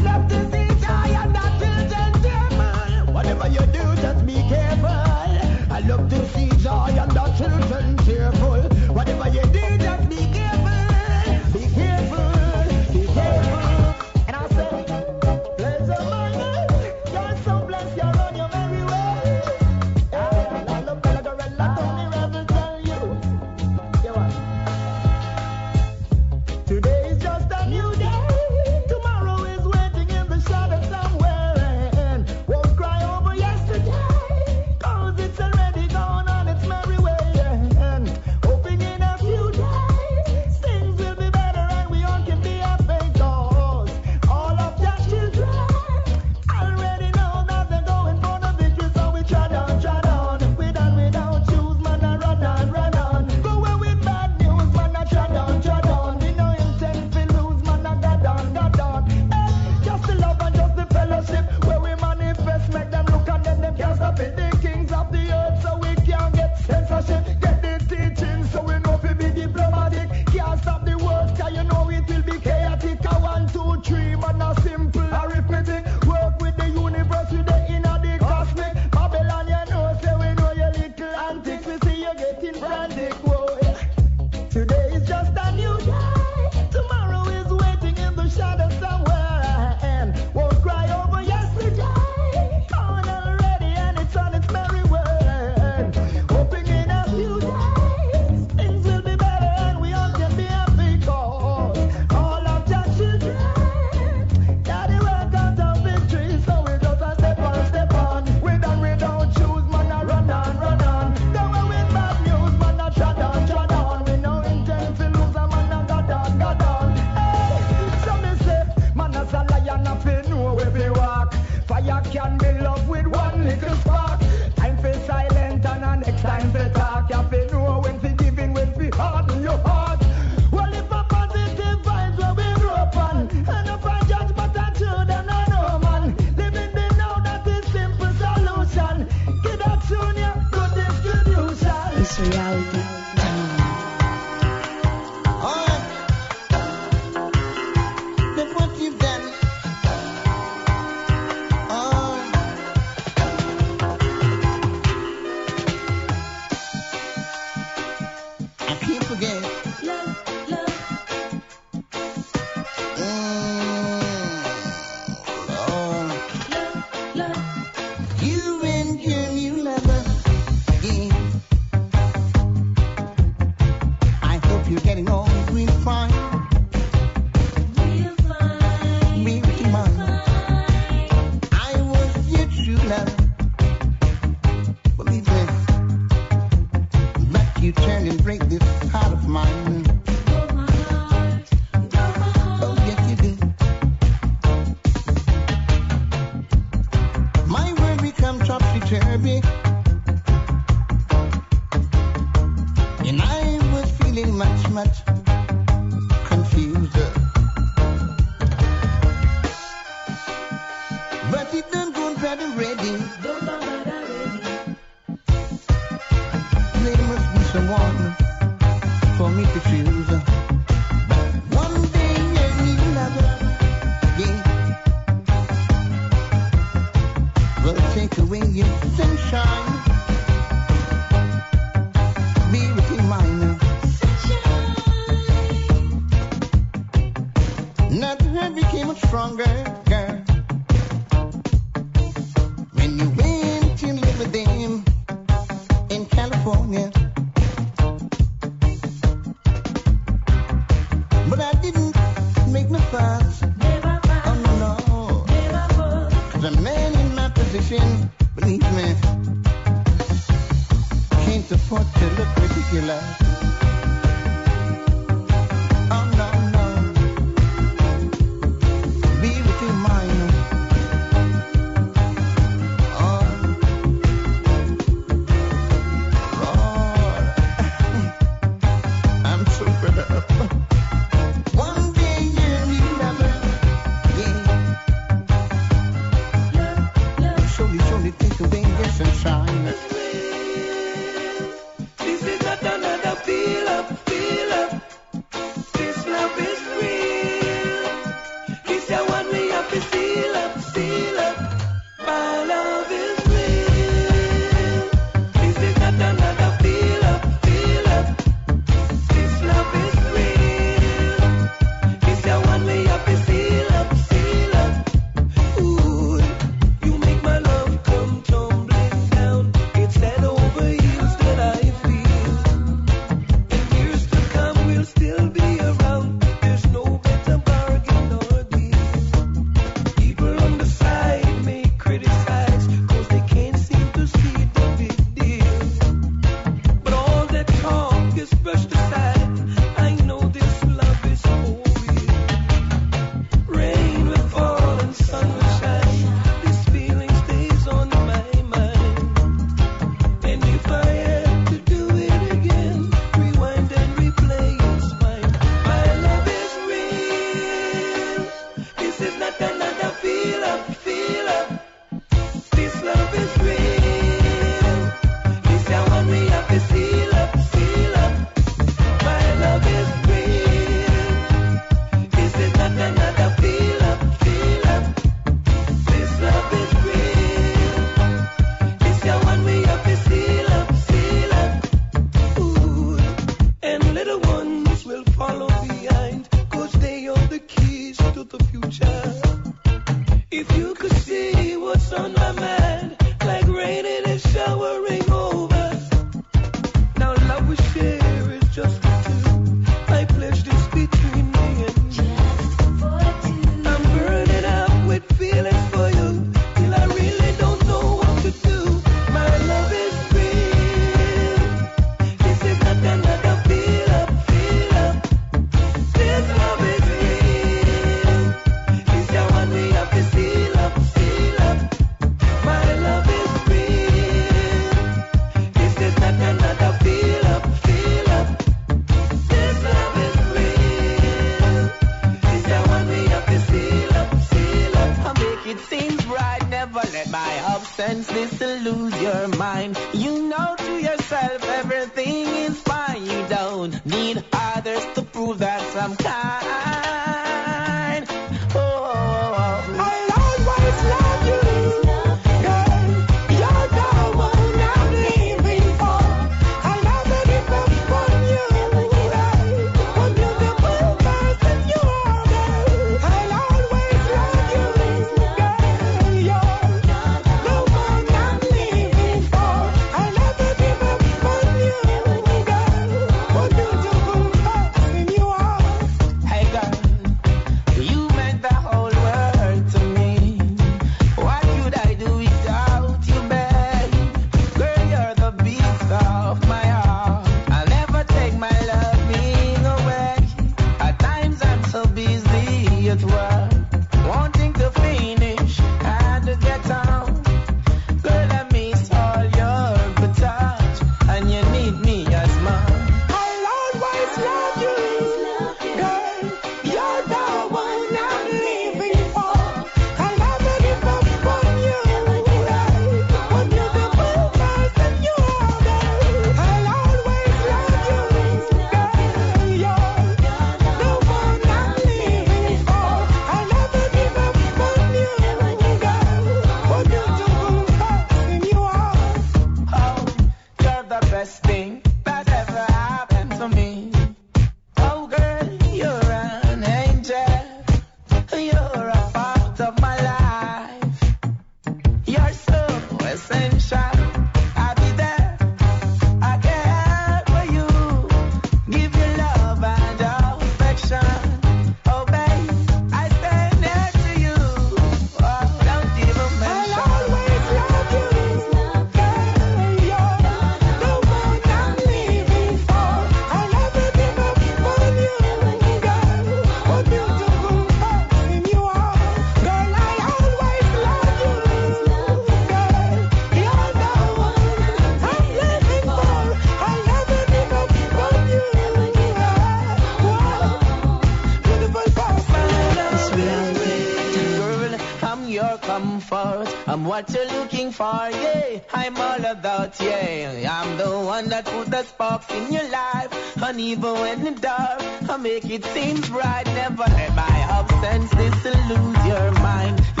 what you're looking for, yeah. I'm all about, yeah. I'm the one that put the spark in your life. And even when it's dark, I make it seem bright. Never let my absence disillude your mind.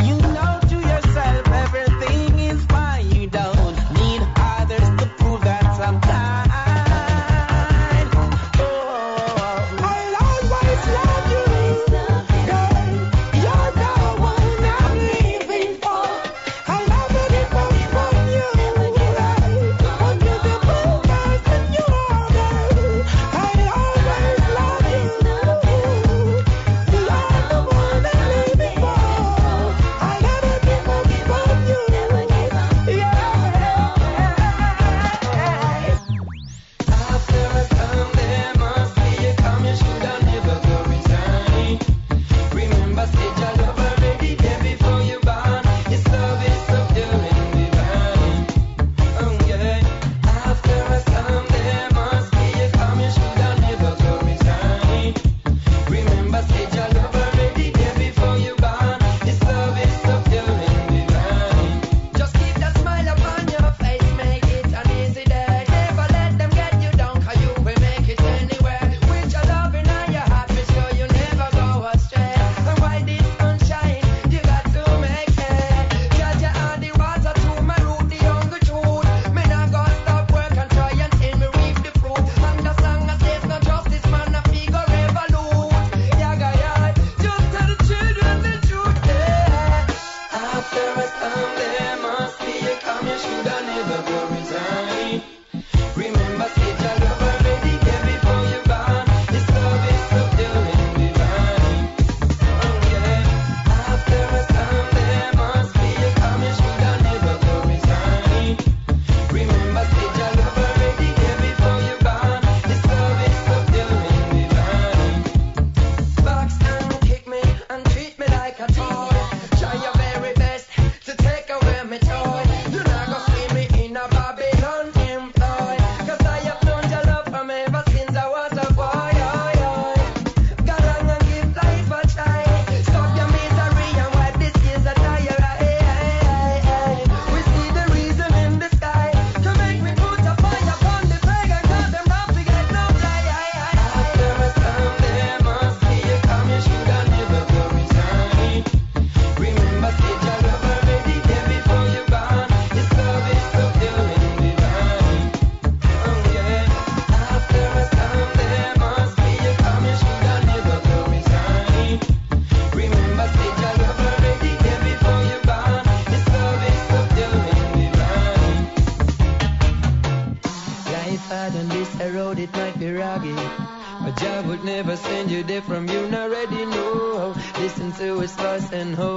And hold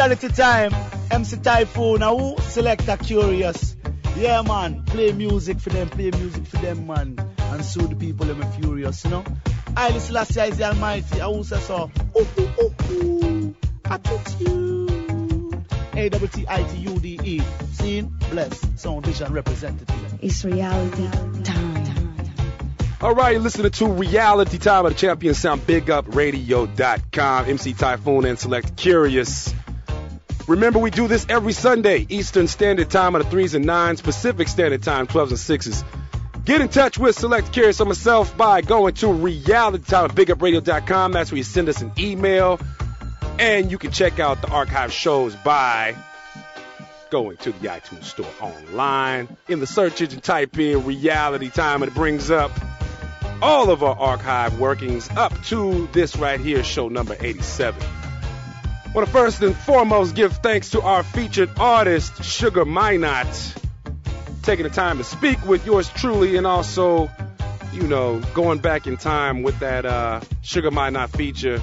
reality time, MC Taiyefoon, now who selector Kurious. Yeah, man, play music for them, play music for them, man, and so the people them are furious, you know. I Selassie is the Almighty, and who says so? Oh, ooh, ooh, ooh, ooh, attitude. A-W-T-I-T-U-D-E. Seen, blessed, sound vision representative. It's reality time. All right, you're listening to Reality Time of the Champion Sound, BigUpRadio.com, MC Taiyefoon and Select Kurious. Remember, we do this every Sunday, Eastern Standard Time of the 3s and 9s, Pacific Standard Time, 12s and 6s. Get in touch with Select Kurious or myself by going to Reality Time at BigUpRadio.com. That's where you send us an email. And you can check out the archive shows by going to the iTunes store online. In the search engine, type in Reality Time, and it brings up all of our archive workings up to this right here, show number 87. Want to first and foremost give thanks to our featured artist, Sugar Minott, taking the time to speak with yours truly, and also, you know, going back in time with that uh, Sugar Minott feature.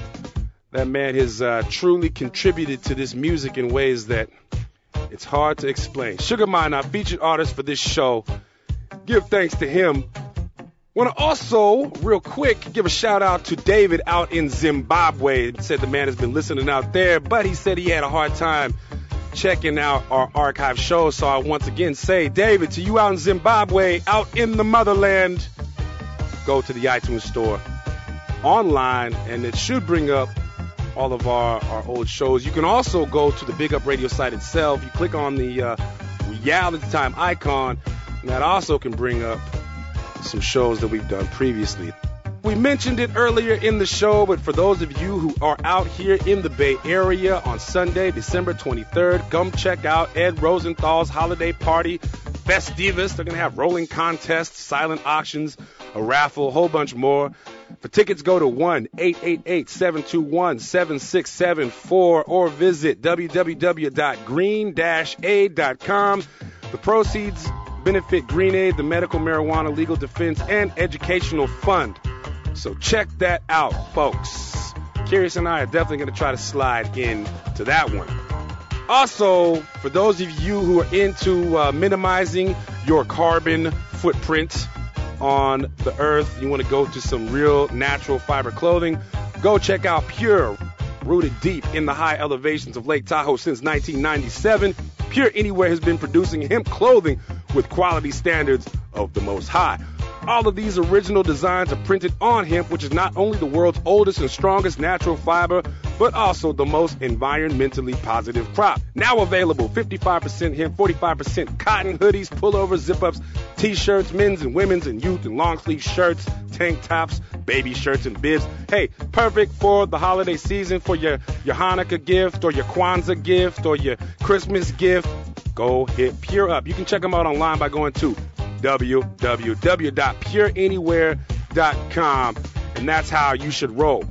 That man has uh, truly contributed to this music in ways that it's hard to explain. Sugar Minott, featured artist for this show. Give thanks to him. Want to also, real quick, give a shout out to David out in Zimbabwe. Said the man has been listening out there, but he said he had a hard time checking out our archive shows. So I once again say, David, to you out in Zimbabwe, out in the motherland, go to the iTunes store online, and it should bring up all of our, our old shows. You can also go to the Big Up Radio site itself. You click on the uh, Reality Time icon, and that also can bring up some shows that we've done previously. We mentioned it earlier in the show, but for those of you who are out here in the Bay Area on Sunday, December 23rd, come check out Ed Rosenthal's holiday party, Festivus. They're going to have rolling contests, silent auctions, a raffle, a whole bunch more. For tickets, go to 1 888 721 7674 or visit www.green aid.com. The proceeds benefit Green Aid, the Medical Marijuana Legal Defense, and Educational Fund. So check that out, folks. Kurious and I are definitely going to try to slide in to that one. Also, for those of you who are into uh, minimizing your carbon footprint on the earth, you want to go to some real natural fiber clothing, go check out Pure, rooted deep in the high elevations of Lake Tahoe since 1997. Pure Anywhere has been producing hemp clothing with quality standards of the most high. All of these original designs are printed on hemp, which is not only the world's oldest and strongest natural fiber, but also the most environmentally positive crop. Now available 55% hemp, 45% cotton hoodies, pullovers, zip ups, t shirts, men's and women's and youth and long sleeve shirts, tank tops, baby shirts, and bibs. Hey, perfect for the holiday season for your, your Hanukkah gift or your Kwanzaa gift or your Christmas gift. Go hit Pure Up. You can check them out online by going to www.pureanywhere.com. And that's how you should roll.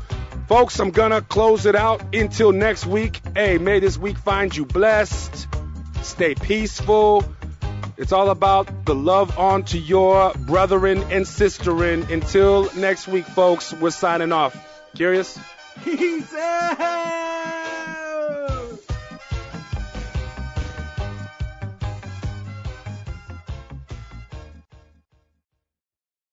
Folks, I'm gonna close it out until next week. Hey, may this week find you blessed. Stay peaceful. It's all about the love onto your brethren and sisterin. Until next week, folks, we're signing off. Kurious? [LAUGHS] He said.